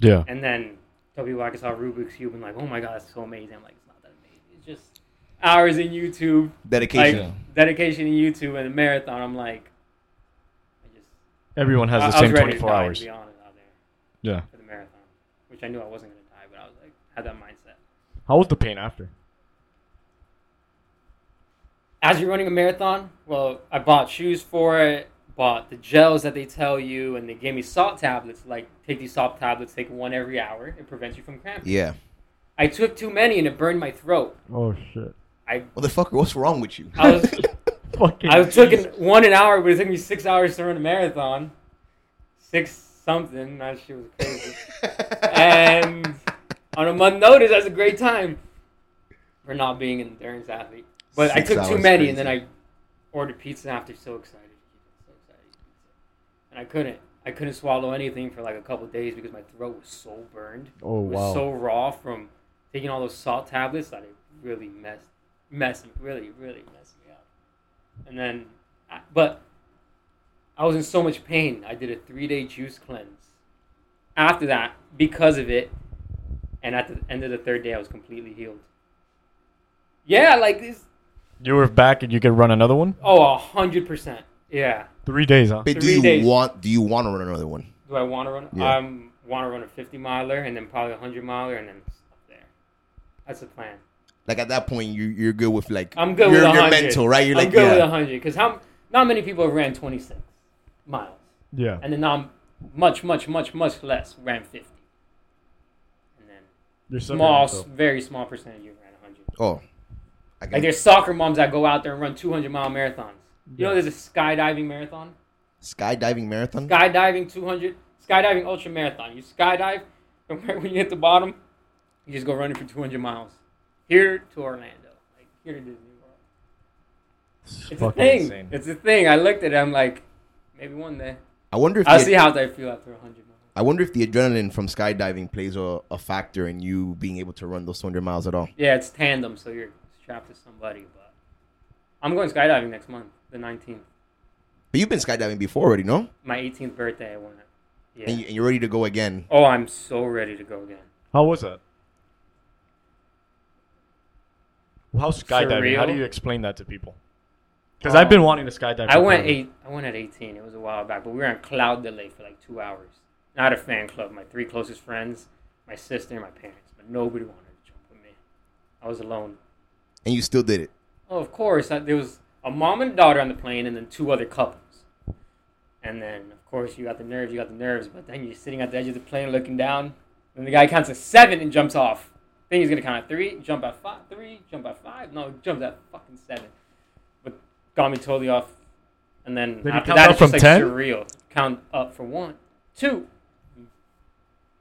Speaker 1: Yeah.
Speaker 3: And then tell people I can solve Rubik's cube and like, oh my god, that's so amazing. I'm like, it's not that amazing. It's just hours in YouTube,
Speaker 2: Dedication.
Speaker 3: like dedication in YouTube and a marathon. I'm like, I just
Speaker 1: Everyone has
Speaker 3: I,
Speaker 1: the
Speaker 3: I was
Speaker 1: same
Speaker 3: ready to
Speaker 1: 24
Speaker 3: die,
Speaker 1: hours.
Speaker 3: To be honest, out there
Speaker 1: Yeah.
Speaker 3: for the marathon, which I knew I wasn't gonna die, but I was like, had that mindset.
Speaker 1: How was the pain after?
Speaker 3: As you're running a marathon, well, I bought shoes for it, bought the gels that they tell you, and they gave me salt tablets. Like, take these salt tablets, take one every hour. It prevents you from cramping.
Speaker 2: yeah.
Speaker 3: I took too many and it burned my throat.
Speaker 1: Oh shit.
Speaker 3: I
Speaker 2: Motherfucker, what's wrong with you?
Speaker 3: I was
Speaker 1: Fucking.
Speaker 3: I was taking one an hour, but it took me six hours to run a marathon. Six something. That shit was crazy. and on a month notice, that's a great time for not being an endurance athlete. But
Speaker 2: Six
Speaker 3: I took too many,
Speaker 2: crazy.
Speaker 3: and then I ordered pizza after. So excited, so excited, to eat pizza. and I couldn't. I couldn't swallow anything for like a couple days because my throat was so burned.
Speaker 1: oh
Speaker 3: It was
Speaker 1: wow.
Speaker 3: so raw from taking all those salt tablets that it really messed, messed, really, really messed me up. And then, I- but I was in so much pain. I did a three day juice cleanse. After that, because of it, and at the end of the third day, I was completely healed. Yeah, like this.
Speaker 1: you were back and you could run another one.
Speaker 3: Oh, a hundred percent. Yeah.
Speaker 1: Three days, huh?
Speaker 2: But do
Speaker 3: Three
Speaker 2: you
Speaker 3: days.
Speaker 2: want do you want to run another one?
Speaker 3: Do I want to run?
Speaker 2: Yeah.
Speaker 3: Um, want to run a fifty miler and then probably a hundred miler and then stop there. That's the plan.
Speaker 2: Like at that point you you're good with like
Speaker 3: I'm good
Speaker 2: you're,
Speaker 3: with
Speaker 2: you're mental, right? You're
Speaker 3: I'm
Speaker 2: like
Speaker 3: good with
Speaker 2: yeah.
Speaker 3: 100 because how not many people have ran 26 miles,
Speaker 1: Yeah.
Speaker 3: and then not much, much, much, much less ran 50, and then
Speaker 1: You're
Speaker 3: small, very small percentage of you ran 100.
Speaker 2: Oh. I
Speaker 3: Like there's soccer moms that go out there and run 200 mile marathons. You know, there's a skydiving marathon,
Speaker 2: skydiving marathon?
Speaker 3: skydiving 200, skydiving ultra marathon. You skydive, and right when you hit the bottom, you just go running for 200 miles, here to Orlando, like here to Disney World. It's a thing. It's a thing. I looked at it. I'm like, maybe one day.
Speaker 2: I wonder if
Speaker 3: I'll
Speaker 2: the,
Speaker 3: see how I feel after 100 miles.
Speaker 2: I wonder if the adrenaline from skydiving plays a, a factor in you being able to run those 200 miles at all.
Speaker 3: Yeah, it's tandem, so you're strapped to somebody. But I'm going skydiving next month, the 19th.
Speaker 2: But you've been skydiving before already, no?
Speaker 3: My 18th birthday, I won it. Yeah.
Speaker 2: And, you, and you're ready to go again.
Speaker 3: oh, I'm so ready to go again.
Speaker 1: How was that? How's skydiving? How do you explain that to people? Because um, I've been wanting to skydive.
Speaker 3: I went eight. I went at 18. It was a while back, but we were on cloud delay for like two hours. And I had a fan club. My three closest friends, my sister, and my parents, but nobody wanted to jump with me. I was alone.
Speaker 2: And you still did it.
Speaker 3: Oh, of course. I, there was a mom and daughter on the plane, and then two other couples. And then, of course, you got the nerves. You got the nerves. But then you're sitting at the edge of the plane, looking down, and the guy counts to seven and jumps off. Then he's gonna count at three, jump at five, three, jump at five. No, jumps at fucking seven. But got me totally off. And then
Speaker 1: Did
Speaker 3: after that, it's just
Speaker 1: from
Speaker 3: like
Speaker 1: 10?
Speaker 3: surreal. Count up for one, two.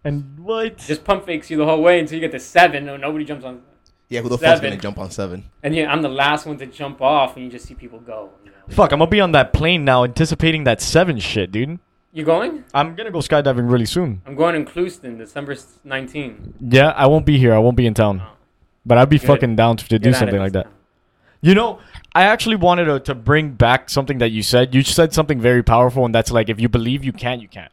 Speaker 1: And what?
Speaker 3: Just pump fakes you the whole way until you get to seven. No, nobody jumps on.
Speaker 2: Yeah, who the fuck's
Speaker 3: Seven.
Speaker 2: gonna jump on seven?
Speaker 3: And yeah, I'm the last one to jump off, and you just see people go. You know.
Speaker 1: Fuck, I'm gonna be on that plane now, anticipating that seven shit, dude.
Speaker 3: You going?
Speaker 1: I'm gonna go skydiving really soon.
Speaker 3: I'm going in Clewiston, December 19.
Speaker 1: Yeah, I won't be here. I won't be in town,
Speaker 3: Oh,
Speaker 1: but I'd be
Speaker 3: Good.
Speaker 1: fucking down to do
Speaker 3: get out of
Speaker 1: something
Speaker 3: this
Speaker 1: like that.
Speaker 3: town.
Speaker 1: You know, I actually wanted to, to bring back something that you said. You said something very powerful, and that's like if you believe you can, you can.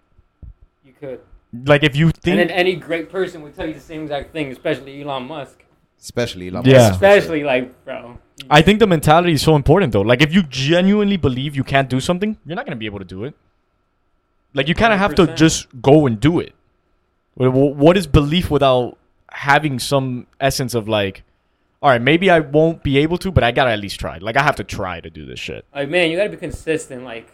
Speaker 3: You could.
Speaker 1: Like if you
Speaker 3: And
Speaker 1: think,
Speaker 3: then any great person would tell you the same exact thing, especially Elon Musk.
Speaker 2: Especially Elon
Speaker 1: Yeah.
Speaker 2: Musk, for sure.
Speaker 3: Especially like, bro.
Speaker 1: I think the mentality is so important though. Like if you genuinely believe you can't do something, you're not gonna be able to do it. Like you kind of have to
Speaker 3: 100%.
Speaker 1: just go and do it. Wh- wh- What is belief without having some essence of like, all right, maybe I won't be able to, but I gotta at least try. Like I have to try to do this shit.
Speaker 3: Like, man, you gotta be consistent. Like,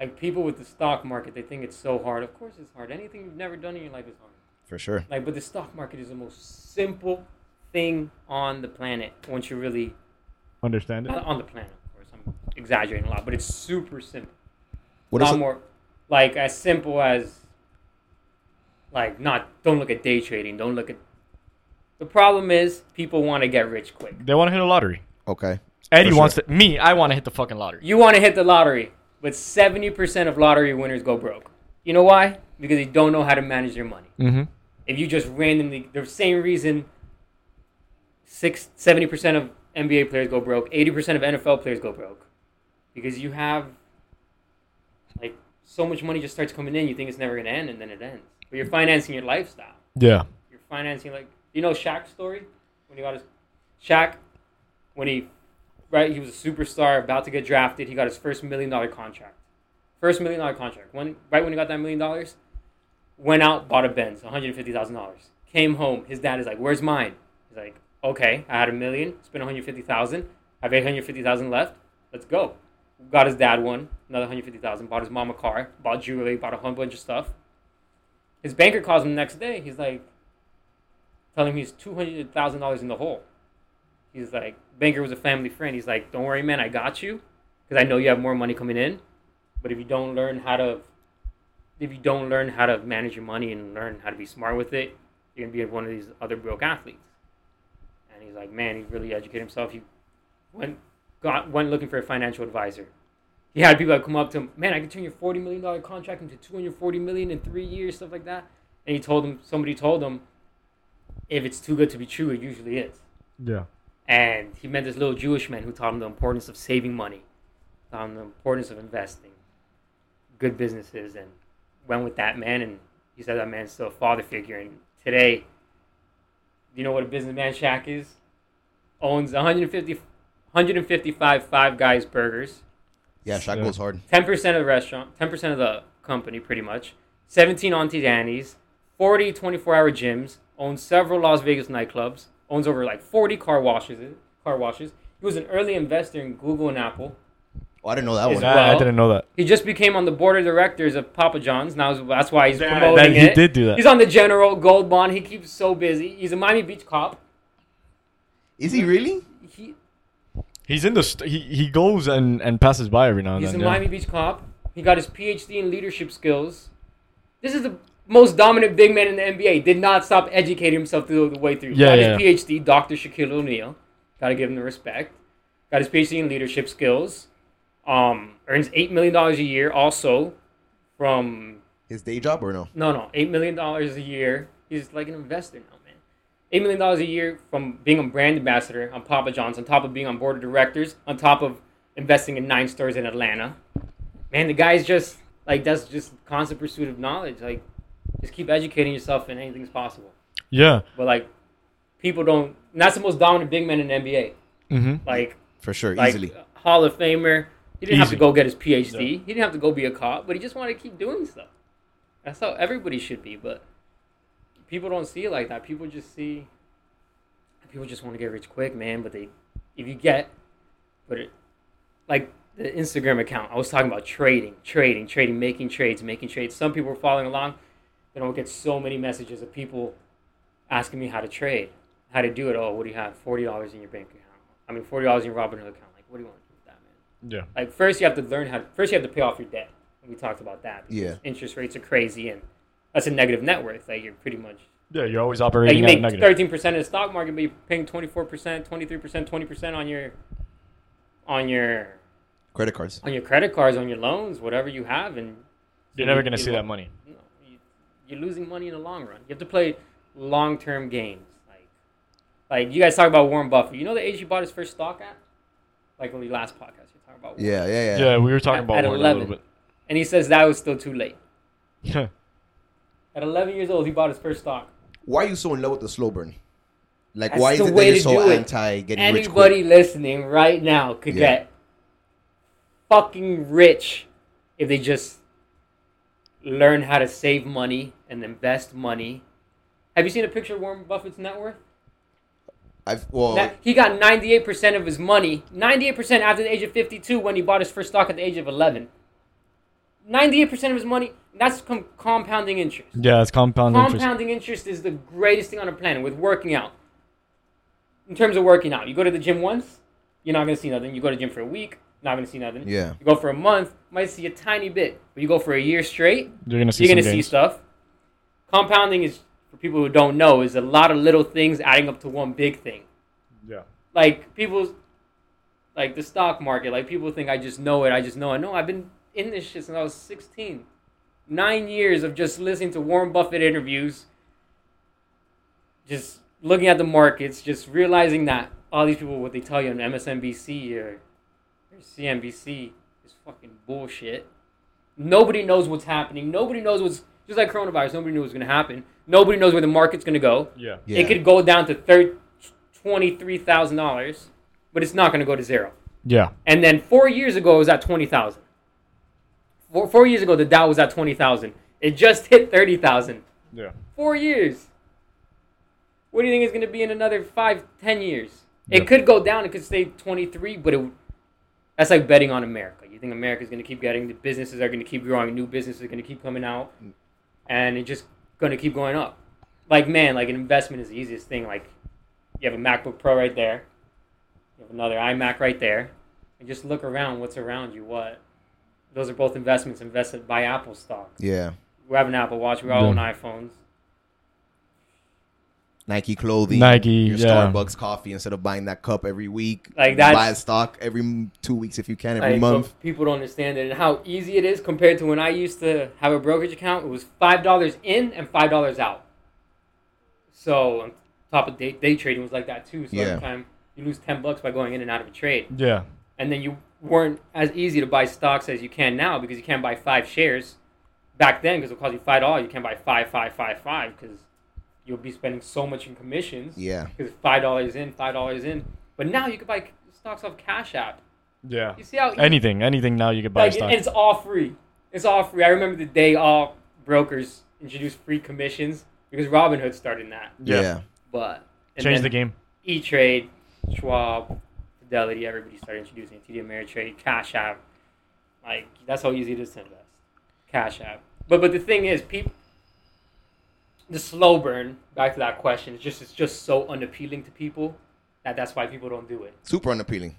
Speaker 3: like people with the stock market, they think it's so hard. Of course, it's hard. Anything you've never done in your life is hard.
Speaker 2: For sure.
Speaker 3: Like, but the stock market is the most simple thing on the planet. Once you really
Speaker 1: Understand
Speaker 3: it. on the planet, of course, I'm exaggerating a lot, but it's super simple.
Speaker 2: What
Speaker 3: a
Speaker 2: is
Speaker 3: lot
Speaker 2: it?
Speaker 3: more like as simple as like not don't look at day trading don't look at the problem is people want to get rich quick
Speaker 1: They want to hit a lottery.
Speaker 2: Okay.
Speaker 1: Eddie
Speaker 2: For
Speaker 1: wants to. Me, I want to hit the fucking lottery.
Speaker 3: you want to hit the lottery but 70% of lottery winners go broke. You know why? Because they don't know how to manage their money.
Speaker 1: Mm-hmm.
Speaker 3: if you just randomly the same reason six, 70% of nba players go broke 80% of nfl players go broke. Because you have like so much money just starts coming in you think it's never going to end and then it ends. But you're financing your lifestyle.
Speaker 1: Yeah.
Speaker 3: you're financing like you know Shaq's story? When he got his Shaq when he right? He was a superstar about to get drafted. He got his first million dollar contract. First million dollar contract. When right when he got that million dollars went out bought a Benz one hundred fifty thousand dollars. Came home. His dad is like where's mine? He's like okay I had a million. Spent one hundred fifty thousand. I have eight hundred fifty thousand left. Let's go. Got his dad one another hundred fifty thousand. Bought his mom a car bought jewelry bought a whole bunch of stuff. His banker calls him the next day. He's like telling him he's two hundred thousand dollars in the hole. He's like, banker was a family friend. He's like, don't worry, man, I got you, because I know you have more money coming in. But if you don't learn how to, if you don't learn how to manage your money and learn how to be smart with it, you're gonna be one of these other broke athletes. And he's like, man, he really educated himself. He went got went looking for a financial advisor. He had people that come up to him, man, I can turn your forty million dollar contract into two hundred forty million in three years, stuff like that. And he told him, somebody told him, if it's too good to be true, it usually is.
Speaker 1: Yeah.
Speaker 3: And he met this little Jewish man who taught him the importance of saving money, taught him the importance of investing, good businesses, and went with that man. And he said that man's still a father figure. And today, do you know what a businessman Shaq is? Owns 150, 155 Five Guys burgers.
Speaker 2: Yeah, Shaq goes hard.
Speaker 3: 10% of the restaurant, 10% of the company, pretty much. 17 Auntie Anne's, 40 24 hour gyms, owns several Las Vegas nightclubs, owns over like 40 car washes. Car washes. He was an early investor in Google and Apple.
Speaker 2: Oh, I didn't know that
Speaker 3: Is
Speaker 2: one.
Speaker 3: that-
Speaker 1: I, I didn't know that.
Speaker 3: He just became on the board of directors of Papa John's. Now that's why he's
Speaker 1: Yeah,
Speaker 3: promoting
Speaker 1: that- he
Speaker 3: it.
Speaker 1: did do that.
Speaker 3: He's on the General Gold Bond. He keeps so busy. He's a Miami Beach cop.
Speaker 2: Is he really?
Speaker 3: He,
Speaker 1: He's in the. St- he he goes and and passes by every now and
Speaker 3: He's a
Speaker 1: yeah.
Speaker 3: Miami Beach cop. He got his PhD in leadership skills. This is the most dominant big man in the NBA. Did not stop educating himself through the way through.
Speaker 1: Yeah,
Speaker 3: got
Speaker 1: yeah.
Speaker 3: his PhD, Dr. Shaquille O'Neal. Got to give him the respect. Got his PhD in leadership skills. Um, earns eight million dollars a year. Also, from
Speaker 2: His day job or no?
Speaker 3: no, no, eight million dollars a year. He's like an investor now, man. Eight million dollars a year from being a brand ambassador on Papa John's, on top of being on board of directors, on top of investing in nine stores in Atlanta. Man, the guy's just like that's just constant pursuit of knowledge. Like, just keep educating yourself, and anything's possible.
Speaker 1: Yeah.
Speaker 3: But like, people don't. And that's the most dominant big man in the NBA.
Speaker 1: Mm-hmm.
Speaker 3: Like,
Speaker 2: For sure,
Speaker 3: like
Speaker 2: easily.
Speaker 3: Hall of Famer. He didn't have to go get his PhD.
Speaker 1: Yeah.
Speaker 3: He didn't have to go be a cop, but he just wanted to keep doing stuff. That's how everybody should be, but people don't see it like that. People just see people just want to get rich quick, man, but they if you get but it like the Instagram account, I was talking about trading, trading, trading, making trades, making trades. Some people are following along. They don't get so many messages of people asking me how to trade, how to do it. Oh, what do you have? Forty dollars in your bank account. I mean, forty dollars in your Robinhood account. Like, what do you want to do with that, man?
Speaker 1: Yeah.
Speaker 3: Like, first you have to learn how. First, you have to pay off your debt. We talked about that. because
Speaker 2: Yeah.
Speaker 3: Interest rates are crazy, and that's a negative net worth. Like, you're pretty much
Speaker 1: Yeah. You're always
Speaker 3: like
Speaker 1: operating
Speaker 3: you
Speaker 1: at
Speaker 3: make thirteen percent in the stock market, but you're paying twenty four percent, twenty three percent, twenty percent on your on your
Speaker 2: Credit cards.
Speaker 3: on your credit cards, on your loans, whatever you have, and
Speaker 1: You're never
Speaker 3: you-
Speaker 1: gonna
Speaker 3: you
Speaker 1: see
Speaker 3: lo-
Speaker 1: that money.
Speaker 3: No, you, you're losing money in the long run. You have to play long term games. Like, Like you guys talk about Warren Buffett. You know the age he bought his first stock at? Like on the last podcast, you talking about. Warren.
Speaker 2: Yeah, yeah, yeah.
Speaker 1: Yeah, we were talking
Speaker 3: At-
Speaker 1: about
Speaker 3: at
Speaker 1: Warren a
Speaker 3: 11.
Speaker 1: little
Speaker 3: And he says that was still too late.
Speaker 1: bit.
Speaker 3: At 11 years old, he bought his first stock.
Speaker 2: Why are you so in love with the slow burn? Like,
Speaker 3: That's
Speaker 2: why is
Speaker 3: the
Speaker 2: it that
Speaker 3: way
Speaker 2: you're
Speaker 3: to
Speaker 2: so
Speaker 3: do it.
Speaker 2: anti getting rich
Speaker 3: Anybody listening right now could
Speaker 2: Yeah.
Speaker 3: get fucking rich if they just learn how to save money and invest money. Have you seen a picture of Warren Buffett's net worth?
Speaker 2: I've well,
Speaker 3: That- he got 98% of his money, 98% after the age of 52 when he bought his first stock at the age of 11. 98% of his money, that's com- compounding interest.
Speaker 1: yeah, it's compound interest.
Speaker 3: Compounding interest is the greatest thing on the planet with working out. In terms of working out, you go to the gym once, you're not going to see nothing. You go to the gym for a week, not going to see nothing.
Speaker 2: yeah,
Speaker 3: You go for a month, might see a tiny bit. But you go for a year straight,
Speaker 1: You're gonna see
Speaker 3: you're going to see stuff. Compounding is, for people who don't know, is a lot of little things adding up to one big thing.
Speaker 1: Yeah.
Speaker 3: Like people, like the stock market, like people think I just know it. I just know I know. I've been in this shit since I was 16. Nine years of just listening to Warren Buffett interviews, just looking at the markets, just realizing that all these people, what they tell you on MSNBC or, or CNBC, is fucking bullshit. Nobody knows what's happening. Nobody knows what's just like coronavirus. Nobody knows was going to happen. Nobody knows where the market's going to go.
Speaker 1: Yeah.
Speaker 2: yeah.
Speaker 3: It could go down to thir- twenty-three thousand dollars, but it's not going to go to zero.
Speaker 1: Yeah.
Speaker 3: And then four years ago, it was at twenty thousand. Four, four years ago, the Dow was at twenty thousand. It just hit thirty thousand.
Speaker 1: Yeah.
Speaker 3: Four years. What do you think is going to be in another five, ten years?
Speaker 1: Yeah.
Speaker 3: It could go down. It could stay twenty-three, but it. That's like betting on America. You think America's going to keep getting the businesses are going to keep growing, new businesses are going to keep coming out, and it's just going to keep going up. Like man, like an investment is the easiest thing. Like you have a MacBook Pro right there, you have another iMac right there, and just look around. What's around you? What? Those are both investments invested by Apple stock.
Speaker 2: yeah.
Speaker 3: We have an Apple Watch. We all
Speaker 1: Yeah.
Speaker 3: own iPhones.
Speaker 2: Nike clothing,
Speaker 1: Nike,
Speaker 2: your
Speaker 1: yeah.
Speaker 2: Starbucks coffee instead of buying that cup every week.
Speaker 3: Like, that's-
Speaker 2: buy a stock every two weeks if you can, every
Speaker 3: Like,
Speaker 2: month.
Speaker 3: people don't understand it and how easy it is compared to when I used to have a brokerage account. It was five dollars in and five dollars out. So on top of day, day trading was like that too. So
Speaker 2: Yeah.
Speaker 3: every time you lose ten bucks by going in and out of a trade,
Speaker 1: Yeah.
Speaker 3: and then you weren't as easy to buy stocks as you can now because you can't buy five shares. Back then, because it cost you five dollars, you can't buy five, five, five, five because you'll be spending so much in commissions.
Speaker 2: Yeah,
Speaker 3: Because five dollars in, five dollars in. But now you can buy stocks off Cash App.
Speaker 1: Yeah.
Speaker 3: You see how
Speaker 1: Anything, anything now you could buy
Speaker 3: like,
Speaker 1: stock.
Speaker 3: and it's all free. It's all free. I remember the day all brokers introduced free commissions because Robinhood started that.
Speaker 2: yeah,
Speaker 1: Yeah.
Speaker 3: But
Speaker 1: Change the game.
Speaker 3: E Trade, Schwab, Fidelity, everybody started introducing it. TD Ameritrade, Cash App. Like that's how easy it is to invest. Cash App. But but the thing is, people, the slow burn. Back to that question. It's just it's just so unappealing to people that that's why people don't do it.
Speaker 2: super unappealing.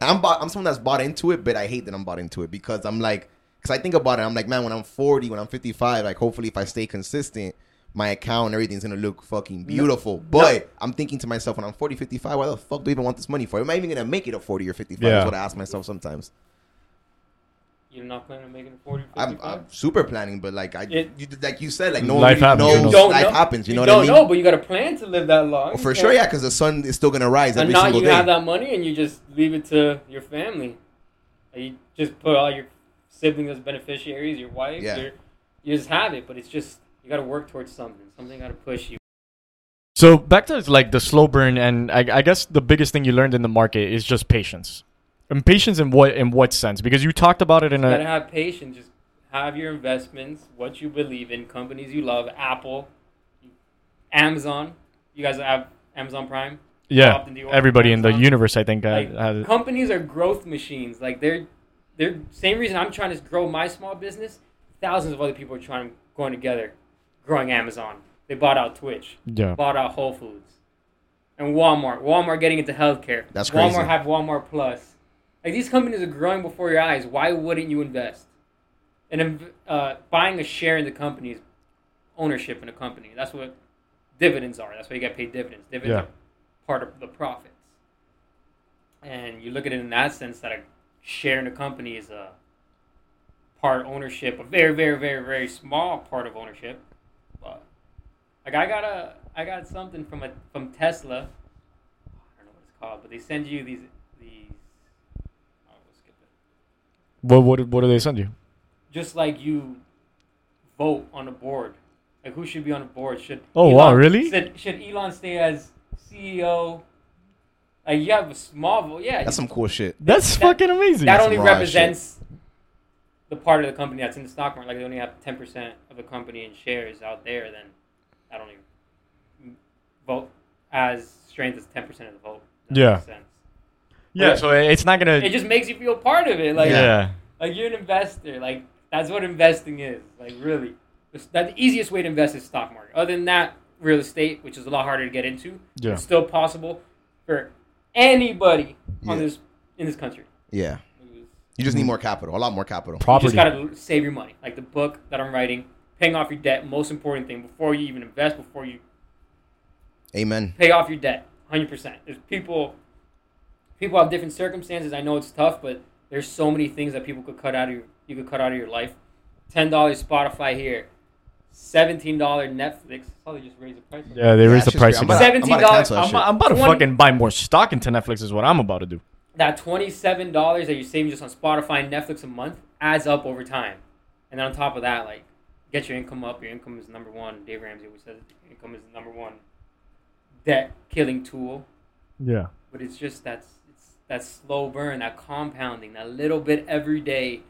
Speaker 2: I'm bought, I'm someone that's bought into it, but I hate that I'm bought into it because I'm like, because I think about it, I'm like, man, when I'm 40, when I'm 55, like hopefully if I stay consistent, my account and everything's gonna look fucking beautiful. But I'm thinking to myself, when I'm 40, 55, why the fuck do I even want this money for? Am I even gonna make it at 40 or 55?
Speaker 1: Yeah.
Speaker 2: Is what I ask myself sometimes.
Speaker 3: You're not planning on making it 40,
Speaker 2: I'm, I'm super planning, but like I,
Speaker 3: It-
Speaker 2: you, like you said, like no
Speaker 1: Life
Speaker 2: one really
Speaker 1: happens, you
Speaker 2: knows.
Speaker 1: know.
Speaker 3: don't
Speaker 2: life
Speaker 3: know-
Speaker 2: happens. You know
Speaker 3: don't
Speaker 2: what I mean?
Speaker 3: know, but you got to plan to live that long.
Speaker 2: Well, for sure, yeah, because the sun is still gonna rise
Speaker 3: And
Speaker 2: every
Speaker 3: not
Speaker 2: single
Speaker 3: you have that money and you just leave it to your family. You just put all your siblings as beneficiaries, your wife.
Speaker 2: Yeah.
Speaker 3: Your, you just have it, but it's just you got to work towards something. Something got to push you.
Speaker 1: So back to like the slow burn, and I, I guess the biggest thing you learned in the market is just patience. And patience in what in what sense? Because you talked about it in
Speaker 3: You got to
Speaker 1: a
Speaker 3: have patience. Just have your investments, what you believe in, companies you love, Apple, Amazon. You guys have Amazon Prime.
Speaker 1: yeah.
Speaker 3: often do
Speaker 1: Everybody in the universe, I think, uh,
Speaker 3: like
Speaker 1: has it.
Speaker 3: companies are growth machines. Like they're they're same reason I'm trying to grow my small business. Thousands of other people are trying going together, growing Amazon. They bought out Twitch,
Speaker 1: Yeah.
Speaker 3: bought out Whole Foods, and Walmart. Walmart getting into healthcare.
Speaker 2: That's crazy.
Speaker 3: Walmart have Walmart Plus. Like these companies are growing before your eyes. Why wouldn't you invest? And uh, buying a share in the company is ownership in a company. That's what dividends are. That's why you get paid dividends. Dividends
Speaker 1: Yeah.
Speaker 3: are part of the profits. And you look at it in that sense that a share in a company is a part ownership, a very, very, very, very small part of ownership. But like I got a I got something from a from Tesla I don't know what it's called, but they send you these these. Oh, we'll skip it.
Speaker 1: What what what do they send you?
Speaker 3: Just like you vote on a board, like who should be on a board? Should
Speaker 1: Oh, wow, really?
Speaker 3: Should, should Elon stay as CEO? Like you have a small vote, yeah.
Speaker 2: That's some cool shit.
Speaker 1: That's
Speaker 3: That-
Speaker 1: fucking amazing.
Speaker 3: that
Speaker 2: That's
Speaker 3: only
Speaker 2: raw shit.
Speaker 3: represents the part of the company that's in the stock market. Like they only have ten percent of the company in shares out there. Then that only vote as strength as ten percent of the vote. That
Speaker 1: Yeah.
Speaker 3: makes sense.
Speaker 1: Yeah, so it's not gonna.
Speaker 3: It just makes you feel part of it. Like
Speaker 1: yeah.
Speaker 3: like you're an investor. Like that's what investing is. Like really, It's- that the easiest way to invest is stock market. Other than that, real estate, which is a lot harder to get into,
Speaker 1: Yeah.
Speaker 3: it's still possible for anybody on this in this country.
Speaker 2: Yeah. You just need more capital, a lot more capital.
Speaker 3: You just gotta save your money. Like the book that I'm writing, paying off your debt. Most important thing before you even invest, before you
Speaker 2: Amen.
Speaker 3: pay off your debt, hundred percent. There's people, people have different circumstances. I know it's tough, but there's so many things that people could cut out of your, you could cut out of your life. Ten dollars Spotify here, seventeen dollar Netflix. Oh, they just raised the price.
Speaker 1: yeah, they
Speaker 2: Yeah,
Speaker 1: raised the
Speaker 2: that's just
Speaker 1: price.
Speaker 2: I'm
Speaker 1: again.
Speaker 2: about to- I'm about to cancel that
Speaker 1: I'm. I'm about to
Speaker 3: 20
Speaker 1: fucking buy more stock into Netflix. Is what I'm about to do.
Speaker 3: That twenty-seven dollars that you're saving just on Spotify and Netflix a month adds up over time, and then on top of that, like get your income up. Your income is number one. Dave Ramsey always says income is the number one debt killing tool.
Speaker 1: Yeah.
Speaker 3: but it's just that's it's that slow burn, that compounding, that little bit every day.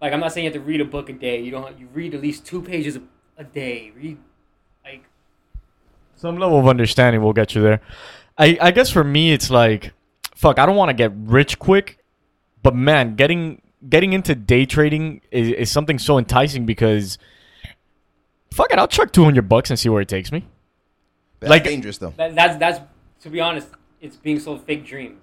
Speaker 3: Like I'm not saying you have to read a book a day. You don't. You read at least two pages a, a day. Read like
Speaker 1: Some level of understanding will get you there. I, I guess for me, it's like, fuck, I don't want to get rich quick, but man, getting getting into day trading is, is something so enticing because, fuck it, I'll chuck two hundred bucks and see where it takes me.
Speaker 2: That's
Speaker 1: Like-
Speaker 2: dangerous though.
Speaker 3: that, that's that's to be honest, it's being sold fake dreams.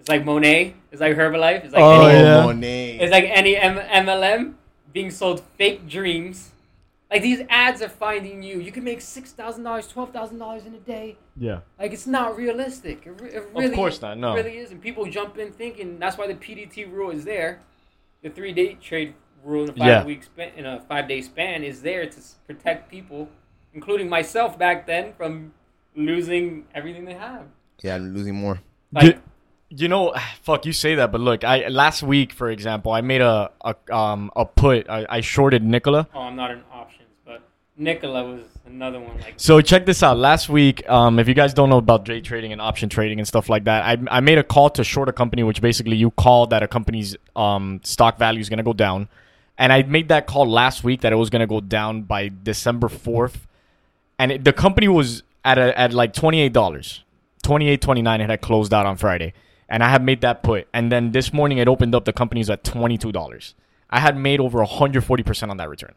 Speaker 3: It's like Monat. It's like Herbalife. It's like
Speaker 1: Oh,
Speaker 3: any,
Speaker 1: yeah.
Speaker 2: Monat.
Speaker 3: it's like any M- MLM being sold fake dreams. Like these ads are finding you. You can make six thousand dollars, twelve thousand dollars in a day.
Speaker 1: Yeah.
Speaker 3: Like it's not realistic. It, re- it really,
Speaker 1: course not, no.
Speaker 3: It really is, and people jump in thinking that's why the PDT rule is there. The three day trade rule in a five
Speaker 1: Yeah.
Speaker 3: week span, in a five day span is there to protect people, including myself back then, from losing everything they have.
Speaker 2: yeah, I'm losing more.
Speaker 3: Like
Speaker 1: You, know, fuck, you say that, but look, I last week, for example, I made a a um a put. I, I shorted Nikola.
Speaker 3: oh, I'm not in options, but Nikola was another one. Like
Speaker 1: So check this out. Last week, um, if you guys don't know about day trading and option trading and stuff like that, I, I made a call to short a company, which basically you call that a company's um, stock value is going to go down. And I made that call last week that it was going to go down by December 4th. And it, the company was at, a, at like $28, $28, $29. It had closed out on Friday. And I had made that put. And then this morning it opened up. The company's at $22. I had made over 140% on that return,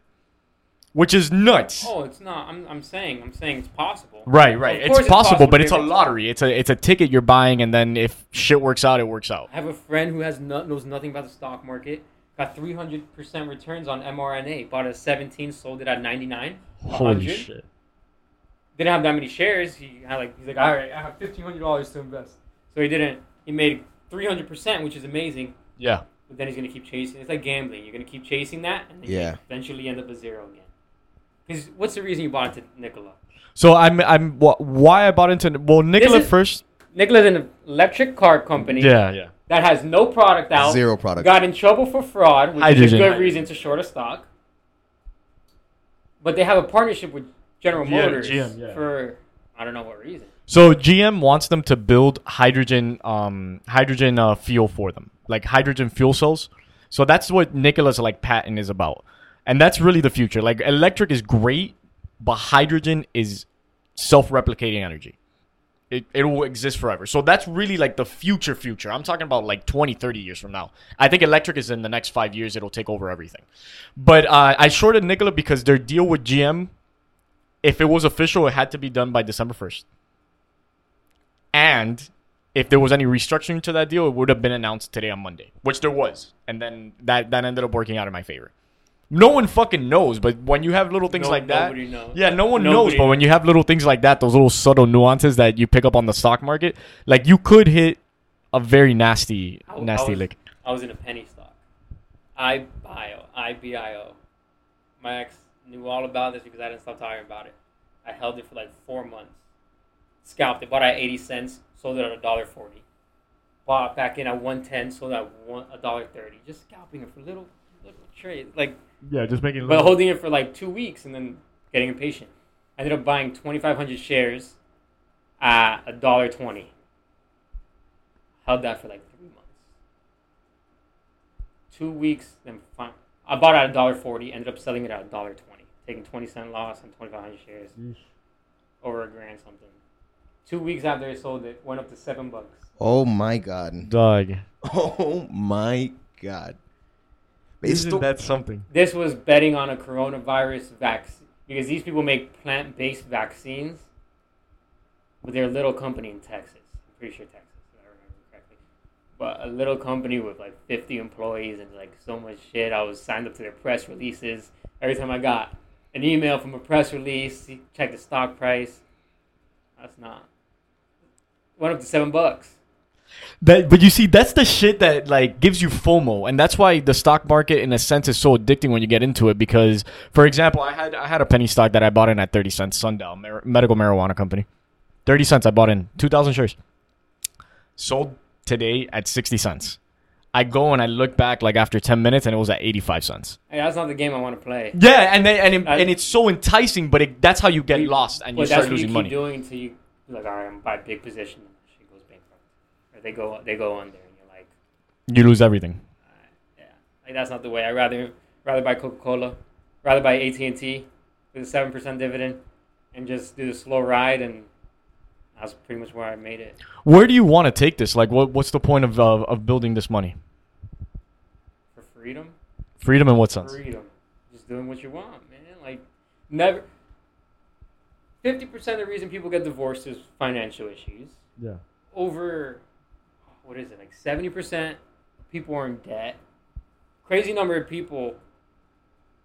Speaker 1: which is nuts.
Speaker 3: oh, it's not. I'm, I'm saying I'm saying it's possible.
Speaker 1: Right, right.
Speaker 3: Course
Speaker 1: It's, possible, but it's a lottery. It's a it's a ticket you're buying, and then if shit works out, it works out.
Speaker 3: I have a friend who has no, knows nothing about the stock market. Got 300% returns on mRNA. Bought at 17, sold it at 99. 100. Didn't have that many shares. He had like he's like, all right, I have $1,500 to invest. So he didn't. He made 300%, which is amazing.
Speaker 1: Yeah.
Speaker 3: But then he's gonna keep chasing. It's like gambling. You're gonna keep chasing that, and then
Speaker 2: Yeah.
Speaker 3: you eventually end up at zero again. Because what's the reason you bought into Nikola?
Speaker 1: So I'm I'm wh- why I bought into well Nikola
Speaker 3: is-
Speaker 1: first.
Speaker 3: Nikola's an electric car company
Speaker 1: Yeah, yeah.
Speaker 3: that has no product out.
Speaker 2: Zero product.
Speaker 3: Got in trouble for fraud, which
Speaker 1: Hydrogen.
Speaker 3: is a good reason to short a stock. But they have a partnership with General
Speaker 1: Yeah,
Speaker 3: Motors
Speaker 1: GM, yeah.
Speaker 3: for I don't know what reason.
Speaker 1: So GM wants them to build hydrogen um hydrogen uh, fuel for them, like hydrogen fuel cells. So that's what Nikola's like patent is about, and that's really the future. Like electric is great, but hydrogen is self-replicating energy. It, it will exist forever. So that's really like the future future. I'm talking about like 20, 30 years from now. I think electric is in the next five years. It'll take over everything. But uh, I shorted Nikola because their deal with GM, if it was official, it had to be done by December 1st. And if there was any restructuring to that deal, it would have been announced today on Monday, which there was. And then that, that ended up working out in my favor. No one fucking knows, but when you have little things
Speaker 3: No-
Speaker 1: like that,
Speaker 3: knows.
Speaker 1: yeah, no one knows. But when you have little things like that, those little subtle nuances that you pick up on the stock market, like you could hit a very nasty,
Speaker 3: I- I
Speaker 1: nasty
Speaker 3: was-
Speaker 1: lick.
Speaker 3: I was in a penny stock. IBIO, IBIO. My ex knew all about this because I didn't stop talking about it. I held it for like four months. Scalped it, bought at 80 cents, sold it at a dollar forty. Bought back in at one ten, sold at one a dollar thirty. Just scalping it for little little trades, like
Speaker 1: Yeah, just making.
Speaker 3: but holding it for like two weeks and then getting impatient. I ended up buying twenty five hundred shares at a dollar twenty. Held that for like three months. Two weeks, then fine. I bought it at a dollar forty. Ended up selling it at a dollar twenty, taking twenty cent loss on twenty five hundred shares, over a grand something. Two weeks after I sold it, went up to seven bucks.
Speaker 2: Oh my god.
Speaker 1: Dog.
Speaker 2: Oh my god. It's
Speaker 1: Isn't
Speaker 2: still-
Speaker 1: that something?
Speaker 3: This was betting on a coronavirus vaccine because these people make plant based vaccines with their little company in Texas. I'm pretty sure Texas, if I remember correctly. But a little company with like 50 employees and like so much shit. I was signed up to their press releases. Every time I got an email from a press release, check the stock price. That's not. Went up to seven bucks.
Speaker 1: That, but you see, that's the shit that like gives you FOMO, and that's why the stock market, in a sense, is so addicting when you get into it. Because, for example, I had I had a penny stock that I bought in at thirty cents, Sundial Mar- medical marijuana company, thirty cents. I bought in two thousand shares. Sold today at sixty cents. I go and I look back like after ten minutes, and it was at eighty five cents.
Speaker 3: Hey, that's not the game I want to play.
Speaker 1: Yeah, and they, and it, and it's so enticing, but it, that's how you get
Speaker 3: You-
Speaker 1: lost and you
Speaker 3: But
Speaker 1: start
Speaker 3: you
Speaker 1: losing
Speaker 3: keep
Speaker 1: money.
Speaker 3: doing until you like, all right, I'm buy big position, and shit goes bankrupt, or they go they go under, and you're like,
Speaker 1: You lose everything.
Speaker 3: yeah, like that's not the way. I rather rather buy Coca Cola, rather buy AT and T with a seven percent dividend, and just do the slow ride, and that's pretty much where I made it.
Speaker 1: Where do you want to take this? Like, what what's the point of uh, of building this money?
Speaker 3: For freedom,
Speaker 1: Freedom in what sense?
Speaker 3: freedom, just doing what you want, man. Like never. Fifty percent of the reason people get divorced is financial issues.
Speaker 1: Yeah.
Speaker 3: over what is it like 70% people are in debt crazy number of people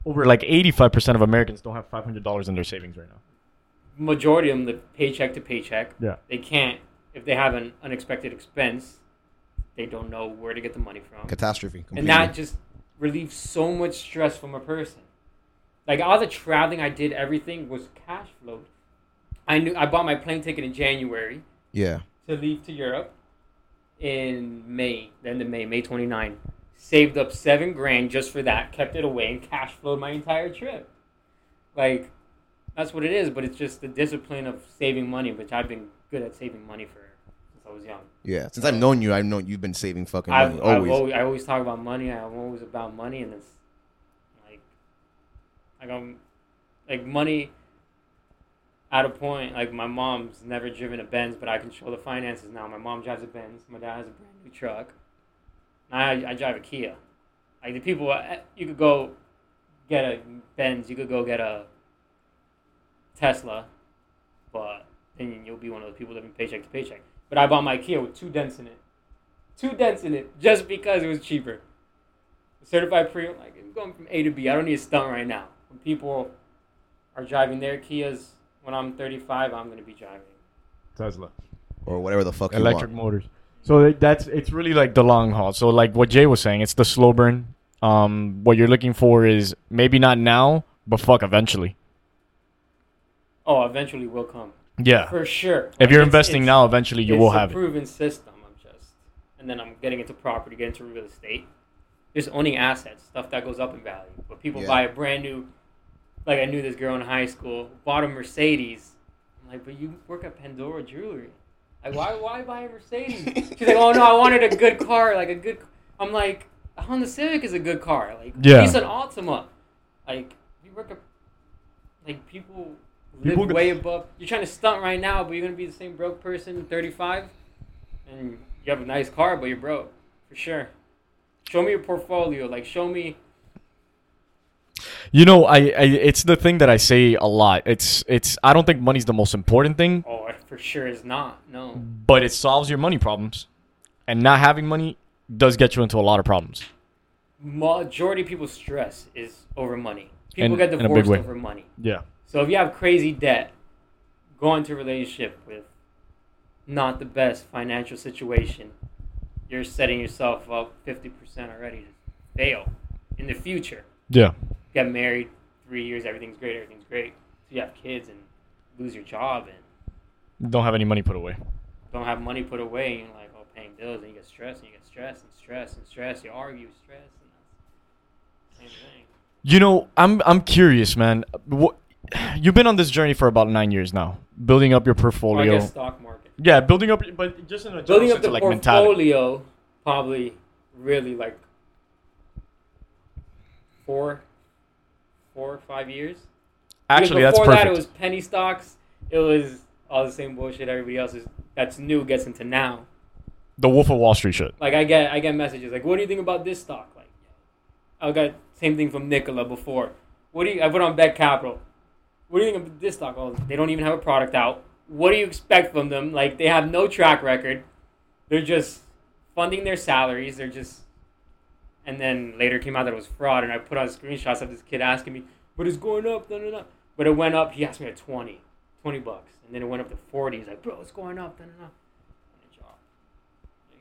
Speaker 1: Over like 85% of Americans don't have $500 in their savings right now.
Speaker 3: majority of them live paycheck to paycheck
Speaker 1: Yeah.
Speaker 3: they can't if they have an unexpected expense they don't know where to get the money from
Speaker 2: catastrophe. Completely.
Speaker 3: and that just relieves so much stress from a person like all the traveling i did everything was cash flowed i knew i bought my plane ticket in january
Speaker 2: yeah.
Speaker 3: to leave to Europe in May, the end of May, May 29. Saved up seven grand just for that, kept it away, and cash flowed my entire trip. Like, that's what it is, but it's just the discipline of saving money, which I've been good at saving money for since I was young.
Speaker 2: Yeah. Since I've known you, I've known you've been saving fucking
Speaker 3: I've,
Speaker 2: money.
Speaker 3: I've
Speaker 2: Always.
Speaker 3: always, I always talk about money. I'm always about money, and it's like, like I'm, like money. At a point, like my mom's never driven a Benz, but I control the finances now. My mom drives a Benz. My dad has a brand new truck. I, I drive a Kia. Like the people, uh, you could go get a Benz. You could go get a Tesla, but then you'll be one of the people living paycheck to paycheck. But I bought my Kia with two dents in it two dents in it just because it was cheaper. Certified pre, like I'm going from A to B. I don't need a stunt right now. When people are driving their Kias, when I'm 35, I'm gonna be driving.
Speaker 1: Tesla.
Speaker 2: or whatever the fuck
Speaker 1: Electric
Speaker 2: you want.
Speaker 1: motors. So that's it's really like the long haul. So like what Jay was saying, it's the slow burn. Um, what you're looking for is maybe not now, but fuck eventually.
Speaker 3: Oh, eventually will come
Speaker 1: Yeah.
Speaker 3: for sure.
Speaker 1: If you're
Speaker 3: It's-
Speaker 1: investing
Speaker 3: it's-
Speaker 1: now, eventually you will
Speaker 3: a
Speaker 1: have it.
Speaker 3: proven system. I'm just, and then I'm getting into property, getting into real estate. Just owning assets, stuff that goes up in value. But people
Speaker 2: Yeah.
Speaker 3: buy a brand new, like I knew this girl in high school bought a Mercedes. I'm like, but you work at Pandora Jewelry. Like, why, why buy a Mercedes? She's like, oh no, I wanted a good car, like a good. I'm like, a Honda Civic is a good car. Like,
Speaker 1: Yeah.
Speaker 3: Nissan Altima. Like, you work at, like people live
Speaker 1: People
Speaker 3: way above. You're trying to stunt right now, but you're gonna be the same broke person, 35, and you have a nice car, but you're broke for sure. Show me your portfolio. Like, show me.
Speaker 1: You know, I, I it's the thing that I say a lot. It's it's I don't think money's the most important thing,
Speaker 3: Oh, it for sure is not. No.
Speaker 1: but it solves your money problems. And not having money does get you into a lot of problems.
Speaker 3: Majority of people's stress is over money. People
Speaker 1: In-
Speaker 3: get
Speaker 1: in a big
Speaker 3: divorced over money.
Speaker 1: Yeah.
Speaker 3: So if you have crazy debt, go into a relationship with not the best financial situation, you're setting yourself up 50% already to fail in the future.
Speaker 1: Yeah.
Speaker 3: Get married, three years, everything's great, everything's great. So you have kids and lose your job and
Speaker 1: Don't have any money put away.
Speaker 3: don't have money put away, and you're like, oh, paying bills, and you get stressed, and you get stressed, and stressed, and stressed. You argue, stress, and that's the same thing.
Speaker 1: You know, I'm I'm curious, man. What you've been on this journey for about nine years now, building up your
Speaker 3: Or I
Speaker 1: portfolio.
Speaker 3: guess stock market.
Speaker 1: yeah, building up, but just in a
Speaker 3: Building
Speaker 1: general
Speaker 3: up
Speaker 1: sense
Speaker 3: the
Speaker 1: of, like mentality.
Speaker 3: portfolio, probably really like four, four or five years.
Speaker 1: Actually, that's
Speaker 3: before that, it was penny stocks. It was all the same bullshit everybody else is that's new gets into now.
Speaker 1: the Wolf of Wall Street shit.
Speaker 3: Like I get I get messages like, "What do you think about this stock?" Like, I got same thing from Nikola before. What do you? I put on Beck Capital. What do you think of this stock? Oh, they don't even have a product out. What do you expect from them? Like they have no track record. They're just funding their salaries. They're just, and then later came out that it was fraud. And I put on screenshots of this kid asking me, "But it's going up, no, no, no." But it went up. He asked me at 20, 20 bucks, and then it went up to forty. He's like, "Bro, it's going up, no, no, no." And it.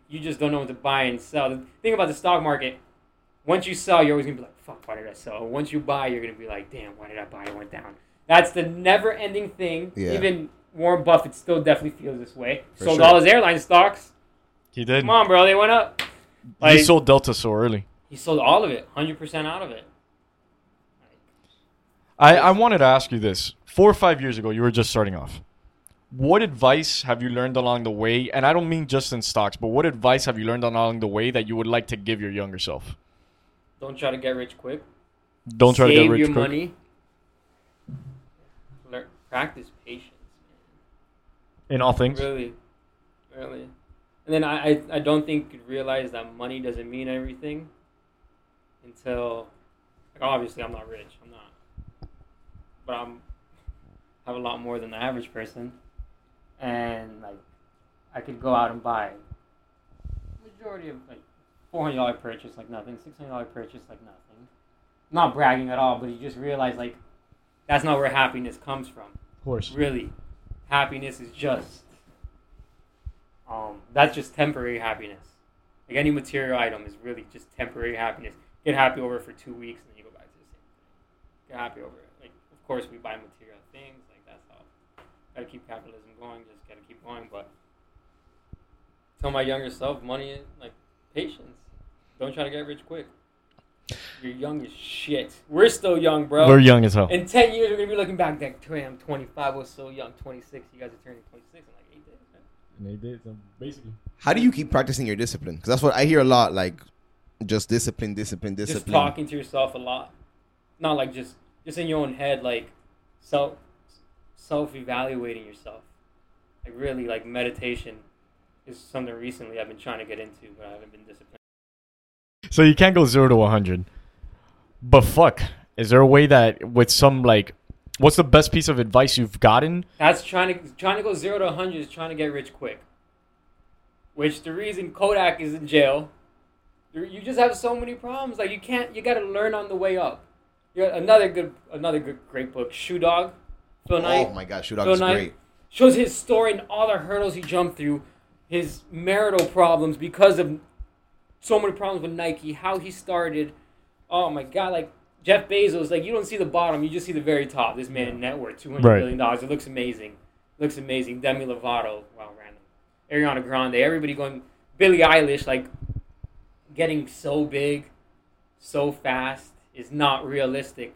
Speaker 3: You just don't know what to buy and sell. The thing about the stock market, once you sell, you're always gonna be like, "Fuck, why did I sell?" Once you buy, you're gonna be like, "Damn, why did I buy? It went down." That's the never-ending thing.
Speaker 2: Yeah.
Speaker 3: Even Warren Buffett still definitely feels this way.
Speaker 2: For
Speaker 3: Sold
Speaker 2: sure.
Speaker 3: all his airline stocks.
Speaker 1: He did.
Speaker 3: Come on, bro, they went up.
Speaker 1: he
Speaker 3: Like,
Speaker 1: sold Delta so early.
Speaker 3: He sold all of it, hundred percent out of it.
Speaker 1: I, I wanted to ask you this. Four or five years ago, you were just starting off. What advice have you learned along the way? And I don't mean just in stocks, but what advice have you learned along the way that you would like to give your younger self?
Speaker 3: Don't try to get rich quick.
Speaker 1: Don't try
Speaker 3: Save
Speaker 1: to get rich
Speaker 3: your
Speaker 1: quick.
Speaker 3: money. Learn, practice patience.
Speaker 1: in all things.
Speaker 3: Really, really. And then I, I, I don't think you realize that money doesn't mean everything until, like, obviously I'm not rich. I'm not, but I'm have a lot more than the average person, and like I could go out and buy majority of like four hundred dollar purchase like nothing, six hundred dollar purchase like nothing. not bragging at all, but you just realize like that's not where happiness comes from
Speaker 1: Of course.
Speaker 3: really happiness is just um that's just temporary happiness like any material item is really just temporary happiness get happy over it for two weeks and then you go back to the same thing get happy over it like of course we buy material things like that's how gotta keep capitalism going just gotta keep going but tell my younger self money is like patience don't try to get rich quick you're young as shit we're still young bro
Speaker 1: We're young as hell.
Speaker 3: in 10 years, we're going to be looking back like, damn, I'm 25, I was so young. 26, you guys are turning 26 in like eight days. man.
Speaker 1: And they did, so basically.
Speaker 2: How do you keep practicing your discipline? Because that's what I hear a lot. Like, just discipline, discipline, discipline.
Speaker 3: Just talking to yourself a lot. Not like just just in your own head, like self self evaluating yourself. Like really, like meditation is something recently I've been trying to get into, but I haven't been disciplined.
Speaker 1: So you can't go zero to 100. But fuck, is there a way that with some like, what's the best piece of advice you've gotten?
Speaker 3: That's trying to trying to go zero to 100 is trying to get rich quick. Which the reason Kodak is in jail, there- you just have so many problems. Like you can't, you got to learn on the way up. You got another good, another good, great book, Shoe Dog, Phil Knight
Speaker 2: Oh my god, Shoe Dog
Speaker 3: Phil
Speaker 2: is
Speaker 3: Knight
Speaker 2: great.
Speaker 3: shows his story and all the hurdles he jumped through, his marital problems because of so many problems with Nike, how he started. Oh my god, like Jeff Bezos, like you don't see the bottom, you just see the very top. This man net worth two hundred
Speaker 1: Right.
Speaker 3: billion dollars. It looks amazing. looks amazing. Demi Lovato, wow, random. Ariana Grande, everybody going. Billie Eilish, like getting so big, so fast is not realistic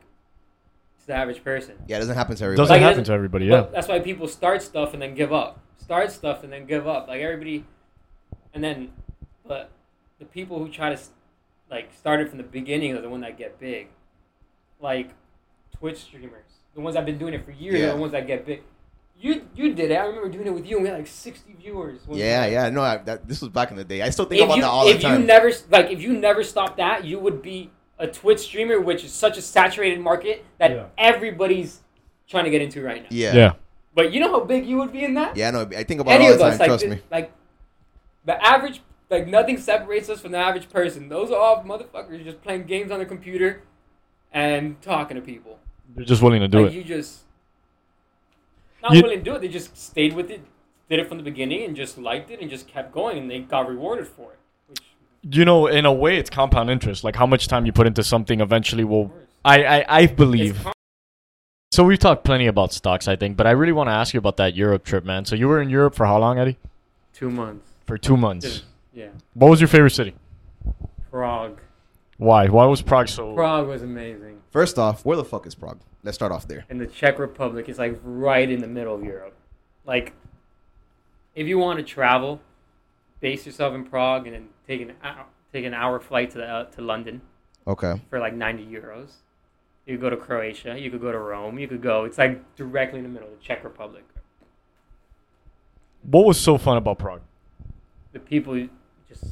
Speaker 3: to the average person.
Speaker 2: Yeah, it doesn't happen to everybody.
Speaker 1: doesn't
Speaker 3: Like, it
Speaker 1: happen
Speaker 3: doesn't-
Speaker 1: to everybody, yeah.
Speaker 3: That's why people start stuff and then give up. Start stuff and then give up. Like everybody, and then, but the people who try to like start it from the beginning are the ones that get big. Like Twitch streamers, the ones that have been doing it for years,
Speaker 2: Yeah.
Speaker 3: are the ones that get big. You you did it. I remember doing it with you. and We had like sixty viewers.
Speaker 2: yeah,
Speaker 3: time.
Speaker 2: yeah. No, I, that, this was back in the day. I still think
Speaker 3: If
Speaker 2: about
Speaker 3: you
Speaker 2: that all the time.
Speaker 3: If you never like if you never stopped that, you would be a Twitch streamer, which is such a saturated market that
Speaker 1: Yeah.
Speaker 3: everybody's trying to get into right now.
Speaker 2: yeah.
Speaker 1: yeah.
Speaker 3: But you know how big you would be in that?
Speaker 2: Yeah, no, I think about
Speaker 3: any
Speaker 2: it all
Speaker 3: of
Speaker 2: the
Speaker 3: us
Speaker 2: time.
Speaker 3: like
Speaker 2: trust
Speaker 3: the,
Speaker 2: me.
Speaker 3: like the average like nothing separates us from the average person those are all motherfuckers just playing games on the computer and talking to people
Speaker 1: They're just willing to do
Speaker 3: like
Speaker 1: it.
Speaker 3: you just not
Speaker 1: You-
Speaker 3: willing to do it they just stayed with it did it from the beginning and just liked it and just kept going and they got rewarded for it which
Speaker 1: You know, in a way, it's compound interest. Like how much time you put into something eventually will. I, I, I believe.
Speaker 3: com-
Speaker 1: So we've talked plenty about stocks, I think, but I really want to ask you about that Europe trip, man. So you were in Europe for how long, Eddie?
Speaker 3: Two months.
Speaker 1: For two months.
Speaker 3: Yeah.
Speaker 1: What was your favorite city?
Speaker 3: Prague.
Speaker 1: Why? Why was Prague so?
Speaker 3: Prague was amazing.
Speaker 2: First off, where the fuck is Prague? Let's start off there.
Speaker 3: And the Czech Republic is like right in the middle of Europe. Like, if you want to travel, base yourself in Prague and then take an hour, take an hour flight to the, uh, to London
Speaker 2: Okay.
Speaker 3: for like 90 euros. You could go to Croatia. You could go to Rome. You could go. It's like directly in the middle of the Czech Republic.
Speaker 1: What was so fun about Prague?
Speaker 3: The people just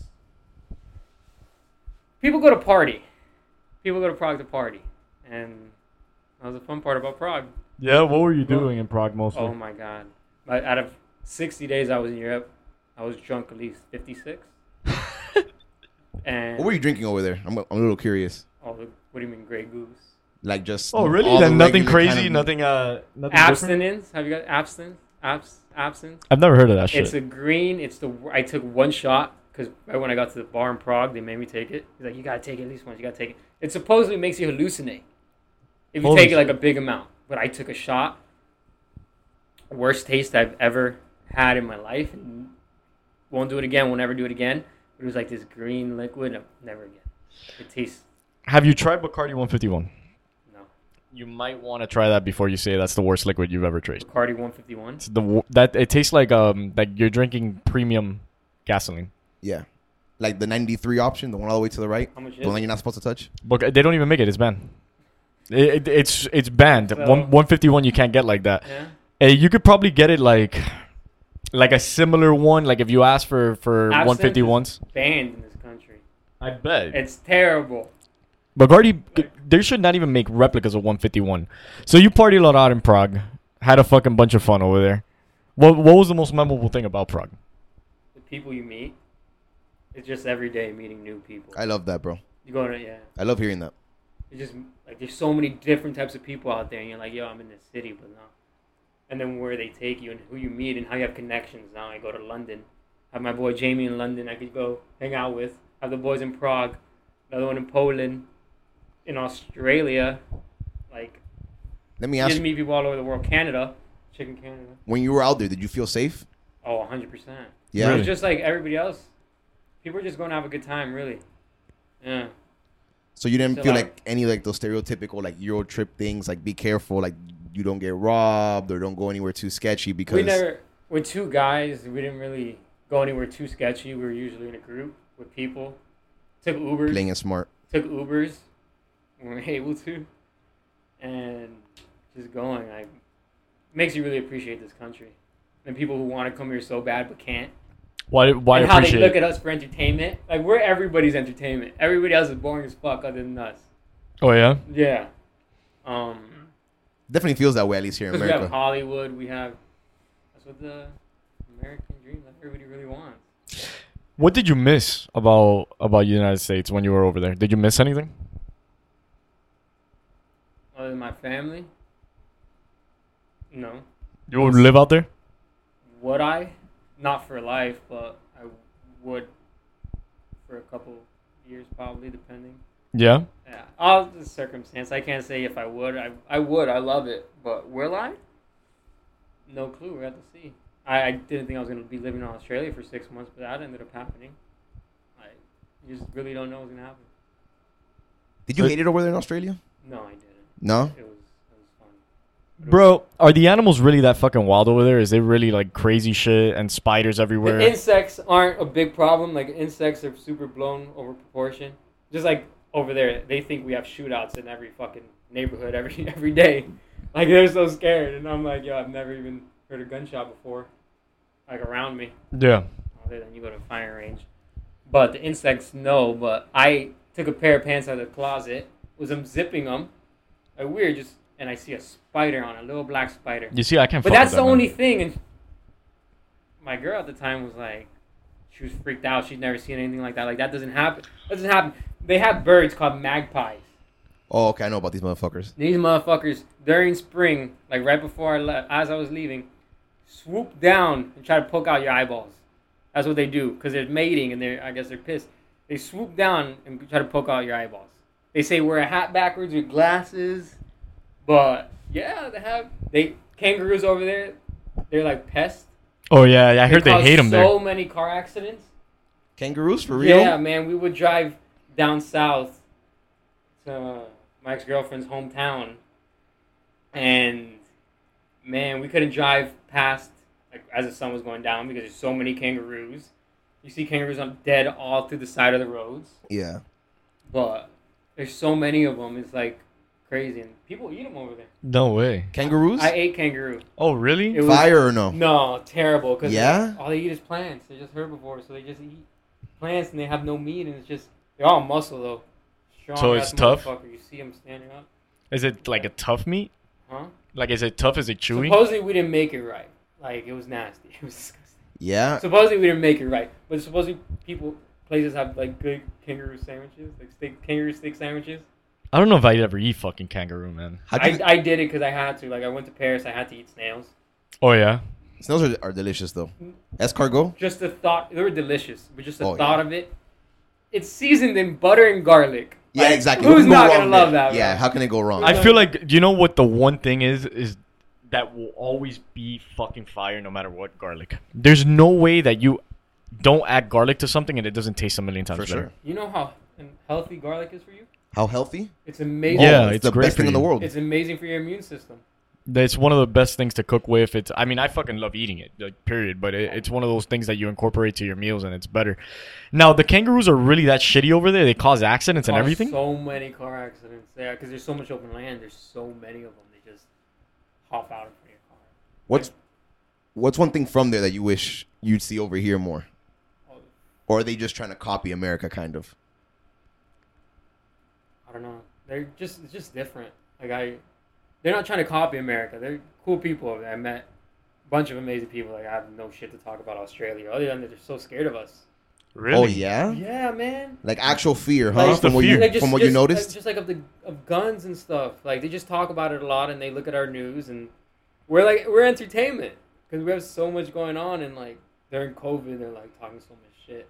Speaker 3: people go to party. People go to Prague to party, and that was the fun part about Prague.
Speaker 1: Yeah. What were you
Speaker 3: Well-
Speaker 1: doing in Prague mostly?
Speaker 3: Oh my god! But out of 60 days I was in Europe, I was drunk at least 56. and
Speaker 2: What were you drinking over there? I'm, I'm a little curious.
Speaker 3: Oh, what do you mean, Grey Goose?
Speaker 2: Like just.
Speaker 1: Oh, really? Then
Speaker 2: the
Speaker 1: nothing crazy,
Speaker 2: kind of-
Speaker 1: nothing uh, nothing different?
Speaker 3: Abstinence? Have you got abstinence? Abs absinthe?
Speaker 1: I've never heard of that shit.
Speaker 3: It's a green. It's the I took one shot because right when I got to the bar in Prague, they made me take it. He's like, you gotta take it at least once. You gotta take it. It supposedly makes you hallucinate if you
Speaker 1: Holy
Speaker 3: take it like a big amount. But I took a shot. Worst taste I've ever had in my life. And won't do it again. Won't never do it again. But it was like this green liquid. No, never again. It tastes
Speaker 1: Have you tried Bacardi 151?
Speaker 3: no.
Speaker 1: You might want to try that before you say that's the worst liquid you've ever tasted.
Speaker 3: Bacardi 151.
Speaker 1: It's the wo- that it tastes like um like you're drinking premium gasoline.
Speaker 2: Yeah. Like the 93 option, the one all the way to the right.
Speaker 3: How much
Speaker 2: The
Speaker 3: is
Speaker 2: one
Speaker 3: it?
Speaker 2: you're not supposed to touch.
Speaker 1: But they don't even make it. It's banned. It, it, it's it's banned.
Speaker 3: So-
Speaker 1: One 151 you can't get like that.
Speaker 3: Yeah.
Speaker 1: Hey, you could probably get it like like a similar one. Like if you ask for for 151s.
Speaker 3: Banned in this country.
Speaker 1: I bet.
Speaker 3: It's terrible.
Speaker 1: Bacardi, they should not even make replicas of 151. So you party a lot out in Prague, had a fucking bunch of fun over there. What what was the most memorable thing about Prague?
Speaker 3: the people you meet, it's just every day meeting new people.
Speaker 2: I love that, bro.
Speaker 3: you going to yeah,
Speaker 2: I love hearing that.
Speaker 3: it's just like there's so many different types of people out there, and you're like, yo, I'm in this city, but no. And then where they take you and who you meet and how you have connections. Now I go to London, have my boy Jamie in London. I could go hang out with. Have the boys in Prague, another one in Poland, in Australia, like
Speaker 2: Let me
Speaker 3: you
Speaker 2: ask
Speaker 3: just
Speaker 2: you,
Speaker 3: meet people all over the world. Canada, chicken Canada.
Speaker 2: when you were out there, did you feel safe?
Speaker 3: Oh, 100 percent.
Speaker 2: Yeah.
Speaker 1: Really?
Speaker 3: It's just like everybody else. People are just going to have a good time, really. Yeah.
Speaker 2: So you didn't
Speaker 3: So,
Speaker 2: feel
Speaker 3: like-
Speaker 2: like any like those stereotypical like Euro trip things, like be careful, like you don't get robbed or don't go anywhere too sketchy because
Speaker 3: We never, with two guys, we didn't really go anywhere too sketchy. We were usually in a group with people. Took Ubers.
Speaker 2: playing it smart.
Speaker 3: Took Ubers when we were able to. And just going, like, makes you really appreciate this country. And people who want to come here so bad but can't.
Speaker 1: Why why
Speaker 3: and how they look
Speaker 1: it?
Speaker 3: at us for entertainment. Like, we're everybody's entertainment. Everybody else is boring as fuck other than us.
Speaker 1: Oh yeah.
Speaker 3: Yeah. Um,
Speaker 2: Definitely feels that way at least here in
Speaker 3: Because we have
Speaker 2: America.
Speaker 3: Hollywood, we have that's what the American dream that everybody really wants.
Speaker 1: What did you miss about about the United States when you were over there? Did you miss anything?
Speaker 3: Other than my family, no.
Speaker 1: You would live out there?
Speaker 3: Would I? Not for life, but I would for a couple years, probably, depending.
Speaker 1: Yeah.
Speaker 3: Yeah, all the circumstance. I can't say if I would. I I would. I love it, but will I? No clue. We have to see. I, I didn't think I was going to be living in Australia for six months, but that ended up happening. I just really don't know what's going to happen.
Speaker 2: Did you
Speaker 1: So-
Speaker 2: hate it over there in Australia?
Speaker 3: No, I didn't.
Speaker 2: No.
Speaker 3: It was it was fun. But it
Speaker 1: Bro, are the animals really that fucking wild over there? Is it really like crazy shit and spiders everywhere?
Speaker 3: The insects aren't a big problem. Like insects are super blown over proportion. Just like over there, they think we have shootouts in every fucking neighborhood every every day. Like they're so scared, and I'm like, yo, I've never even heard a gunshot before, like around me.
Speaker 1: yeah.
Speaker 3: Other than you go to a fire range, but the insects no. But I took a pair of pants out of the closet, was um, unzipping them, like weird, just and I see a spider on a little black spider.
Speaker 1: You see, I can't.
Speaker 3: But that's
Speaker 1: with
Speaker 3: the
Speaker 1: that, man.
Speaker 3: only thing. And my girl at the time was like, she was freaked out. She'd never seen anything like that. Like that doesn't happen. That doesn't happen. They have birds called magpies.
Speaker 2: Oh, okay. I know about these motherfuckers.
Speaker 3: These motherfuckers during spring, like right before I left, as I was leaving, swoop down and try to poke out your eyeballs. That's what they do because they're mating and they're I guess they're pissed. They swoop down and try to poke out your eyeballs. They say wear a hat backwards with glasses, but yeah, they have they kangaroos over there. They're like pests.
Speaker 1: Oh yeah, I heard they
Speaker 3: cause
Speaker 1: hate them there.
Speaker 3: So many car accidents.
Speaker 2: Kangaroos for real?
Speaker 3: Yeah, man. We would drive down south to my ex girlfriend's hometown, and man, we couldn't drive past like as the sun was going down because there's so many kangaroos. You see kangaroos on dead all through the side of the roads,
Speaker 2: Yeah.
Speaker 3: but there's so many of them. It's like crazy, and people eat them over there.
Speaker 1: No way.
Speaker 2: Kangaroos?
Speaker 3: I ate kangaroo.
Speaker 1: Oh really?
Speaker 3: It was
Speaker 2: Fire or no?
Speaker 3: no terrible because
Speaker 2: Yeah?
Speaker 3: all they eat is plants. They're just herbivores, so they just eat plants and they have no meat, and it's just they're all muscle though. Strong
Speaker 1: So it's tough?
Speaker 3: motherfucker. You see them standing up,
Speaker 1: Is it like a tough meat?
Speaker 3: huh?
Speaker 1: Like is it tough? Is it chewy?
Speaker 3: Supposedly we didn't make it right. Like it was nasty. It was disgusting.
Speaker 2: Yeah.
Speaker 3: Supposedly we didn't make it right, but supposedly people places have like good kangaroo sandwiches, like steak kangaroo steak sandwiches.
Speaker 1: I don't know if I'd ever eat fucking kangaroo, man.
Speaker 2: How'd
Speaker 3: I,
Speaker 2: you,
Speaker 3: I did it because I had to. Like I went to Paris, I had to eat snails.
Speaker 1: Oh yeah.
Speaker 2: snails are, are delicious though. Mm. Escargot?
Speaker 3: Just the thought, they were delicious, but just the
Speaker 2: Oh,
Speaker 3: thought
Speaker 2: yeah.
Speaker 3: of it. It's seasoned in butter and garlic.
Speaker 2: Yeah,
Speaker 3: Like,
Speaker 2: exactly.
Speaker 3: Who's
Speaker 2: go
Speaker 3: not gonna love
Speaker 2: there?
Speaker 3: that?
Speaker 2: Yeah,
Speaker 3: bro?
Speaker 2: how can it go wrong?
Speaker 1: I feel like do you know what the one thing is is that will always be fucking fire no matter what garlic. There's no way that you don't add garlic to something and it doesn't taste a million times
Speaker 2: For
Speaker 1: better.
Speaker 2: sure.
Speaker 3: You know how healthy garlic is for you?
Speaker 2: How healthy?
Speaker 3: It's amazing.
Speaker 1: Yeah,
Speaker 2: Oh,
Speaker 1: it's
Speaker 2: the
Speaker 1: great
Speaker 2: best
Speaker 1: for
Speaker 2: thing in the
Speaker 1: you.
Speaker 2: world.
Speaker 3: It's amazing for your immune system.
Speaker 1: It's one of the best things to cook with. It's I mean I fucking love eating it, like, period. But it, it's one of those things that you incorporate to your meals and it's better. Now the kangaroos are really that shitty over there. They cause accidents and
Speaker 3: Cause
Speaker 1: everything.
Speaker 3: So many car accidents there because there's so much open land. There's so many of them. They just hop out of your car.
Speaker 2: What's what's one thing from there that you wish you'd see over here more?
Speaker 3: Oh,
Speaker 2: Or are they just trying to copy America kind of?
Speaker 3: I don't know. They're just it's just different. Like I, they're not trying to copy America. They're cool people. I met a bunch of amazing people. Like I have no shit to talk about Australia other than that they're so scared of us.
Speaker 1: Really?
Speaker 2: Oh yeah?
Speaker 3: Yeah, man.
Speaker 2: Like actual fear, huh?
Speaker 3: Like-
Speaker 2: from what
Speaker 1: Fear.
Speaker 2: you
Speaker 3: Like, just,
Speaker 2: from what
Speaker 3: just,
Speaker 2: you noticed?
Speaker 3: like, just like of the of guns and stuff. Like they just talk about it a lot, and they look at our news, and we're like we're entertainment because we have so much going on, and like during COVID, they're like talking so much shit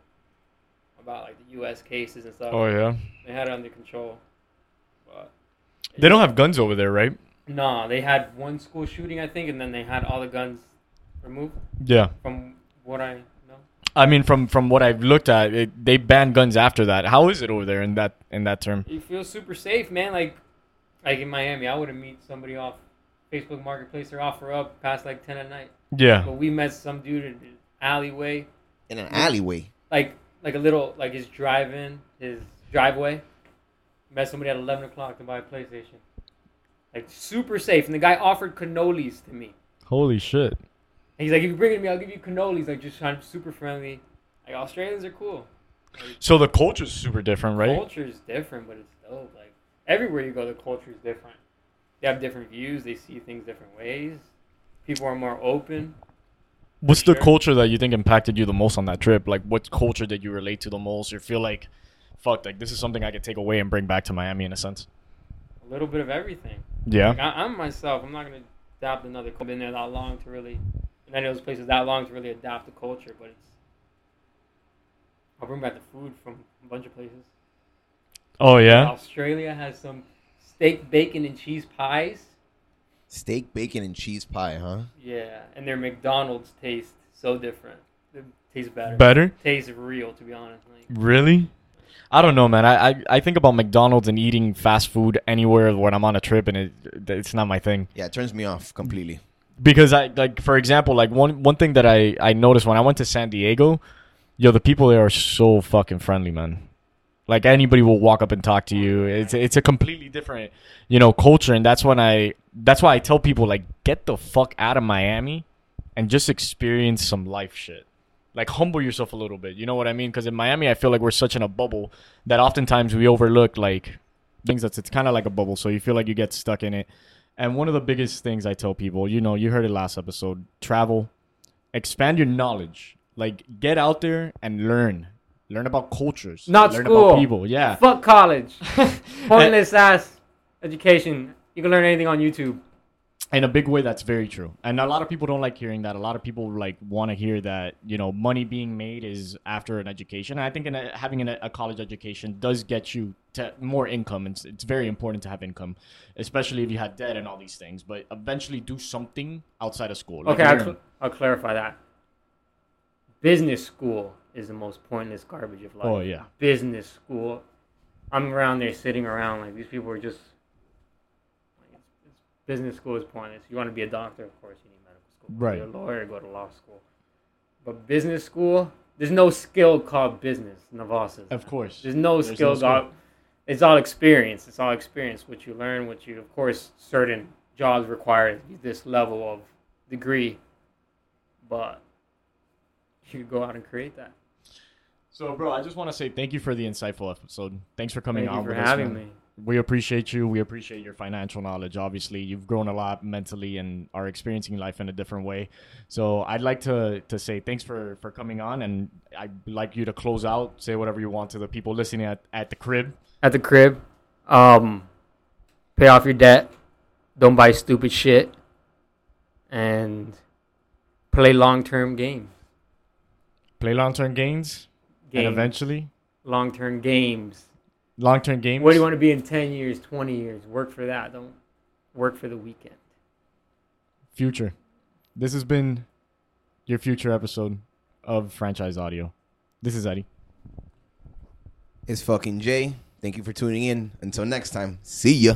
Speaker 3: about like the U.S. cases and stuff.
Speaker 1: Oh yeah.
Speaker 3: They had it under control, but
Speaker 1: They don't have guns over there, right?
Speaker 3: Nah, they had one school shooting, I think, and then they had all the guns removed.
Speaker 1: Yeah.
Speaker 3: From what I know,
Speaker 1: I mean, from from what I've looked at, it, they banned guns after that. How is it over there in that in that term?
Speaker 3: you feel super safe, man. Like, like in Miami, I wouldn't meet somebody off Facebook Marketplace or OfferUp past like ten at night.
Speaker 1: Yeah.
Speaker 3: But we met some dude in an alleyway,
Speaker 2: In an alleyway.
Speaker 3: like like a little like his drive-in, his driveway. Met somebody at eleven o'clock to buy a PlayStation. Like super safe, and the guy offered cannolis to me.
Speaker 1: Holy shit.
Speaker 3: And he's like, if you bring it to me, I'll give you cannolis. Like just trying super friendly. Like Australians are cool.
Speaker 1: So the culture's super different, right?
Speaker 3: Culture is different, but it's dope. Like everywhere you go, the culture is different. They have different views. They see things different ways. People are more open.
Speaker 1: What's the
Speaker 3: Sure.
Speaker 1: culture that you think impacted you the most on that trip? Like, what culture did you relate to the most, or feel like, fuck, like this is something I could take away and bring back to Miami in a sense?
Speaker 3: A little bit of everything.
Speaker 1: Yeah.
Speaker 3: Like, I, I'm myself. I'm not gonna adapt another. I've been there that long to really, in any of those places that long to really adapt the culture. But it's. I'll bring back the food from a bunch of places.
Speaker 1: Oh yeah.
Speaker 3: Australia has some steak, bacon, and cheese pies.
Speaker 2: Steak, bacon, and cheese pie, huh?
Speaker 3: Yeah, and their McDonald's taste so different. It tastes better.
Speaker 1: Better.
Speaker 3: tastes real, to be honest. Like,
Speaker 1: Really? I don't know, man. I, I I think about McDonald's and eating fast food anywhere when I'm on a trip, and it it's not my thing.
Speaker 2: Yeah, it turns me off completely.
Speaker 1: because I like for example like one one thing that I I noticed when I went to San Diego, yo the people there are so fucking friendly, man. Like anybody will walk up and talk to you. It's it's a completely different, you know, culture and that's when I that's why I tell people like get the fuck out of Miami and just experience some life shit. Like humble yourself a little bit. You know what I mean? Cuz in Miami I feel like we're such in a bubble that oftentimes we overlook like things that's it's kind of like a bubble so you feel like you get stuck in it. And one of the biggest things I tell people, you know, you heard it last episode, travel, expand your knowledge. Like get out there and learn. Learn about cultures.
Speaker 3: Not
Speaker 1: learn
Speaker 3: school.
Speaker 1: about people. Yeah.
Speaker 3: fuck college, pointless ass education. You can learn anything on YouTube.
Speaker 1: In a big way that's very true and a lot of people don't like hearing that a lot of people like want to hear that you know money being made is after an education and i think in a, having an, a college education does get you to more income it's, it's very important to have income especially if you had debt and all these things but eventually do something outside of school Like,
Speaker 3: Okay, I'll, cl- I'll clarify that. business school is the most pointless garbage of life.
Speaker 1: Oh yeah.
Speaker 3: business school. I'm around there sitting around like these people are just. Like, it's, it's, business school is pointless. You want to be a doctor, of course, you need medical school.
Speaker 1: Right.
Speaker 3: Be a lawyer, go to law school. But business school, there's no skill called business. Navas
Speaker 1: Of course.
Speaker 3: There's no
Speaker 1: There's
Speaker 3: skill.
Speaker 1: no
Speaker 3: called- It's all experience. It's all experience. What you learn, what you, of course, certain jobs require this level of degree, but you go out and create that.
Speaker 1: So, bro, I just want to say thank you for the insightful episode. Thanks for coming
Speaker 3: Thank
Speaker 1: on
Speaker 3: you for having me.
Speaker 1: We appreciate you. We appreciate your financial knowledge. Obviously, you've grown a lot mentally and are experiencing life in a different way. So, I'd like to to say thanks for for coming on, and I'd like you to close out. Say whatever you want to the people listening at at the crib.
Speaker 3: at the crib. Um, pay off your debt. Don't buy stupid shit. And play long term games.
Speaker 1: Play long term gains, and
Speaker 3: Games.
Speaker 1: eventually
Speaker 3: Long term games.
Speaker 1: Long term games.
Speaker 3: Where do you want to be in 10 years, 20 years? Work for that. Don't work for the weekend.
Speaker 1: future. This has been your future episode of Franchise Audio. This is Eddie.
Speaker 2: It's fucking Jay. Thank you for tuning in. Until next time, see ya.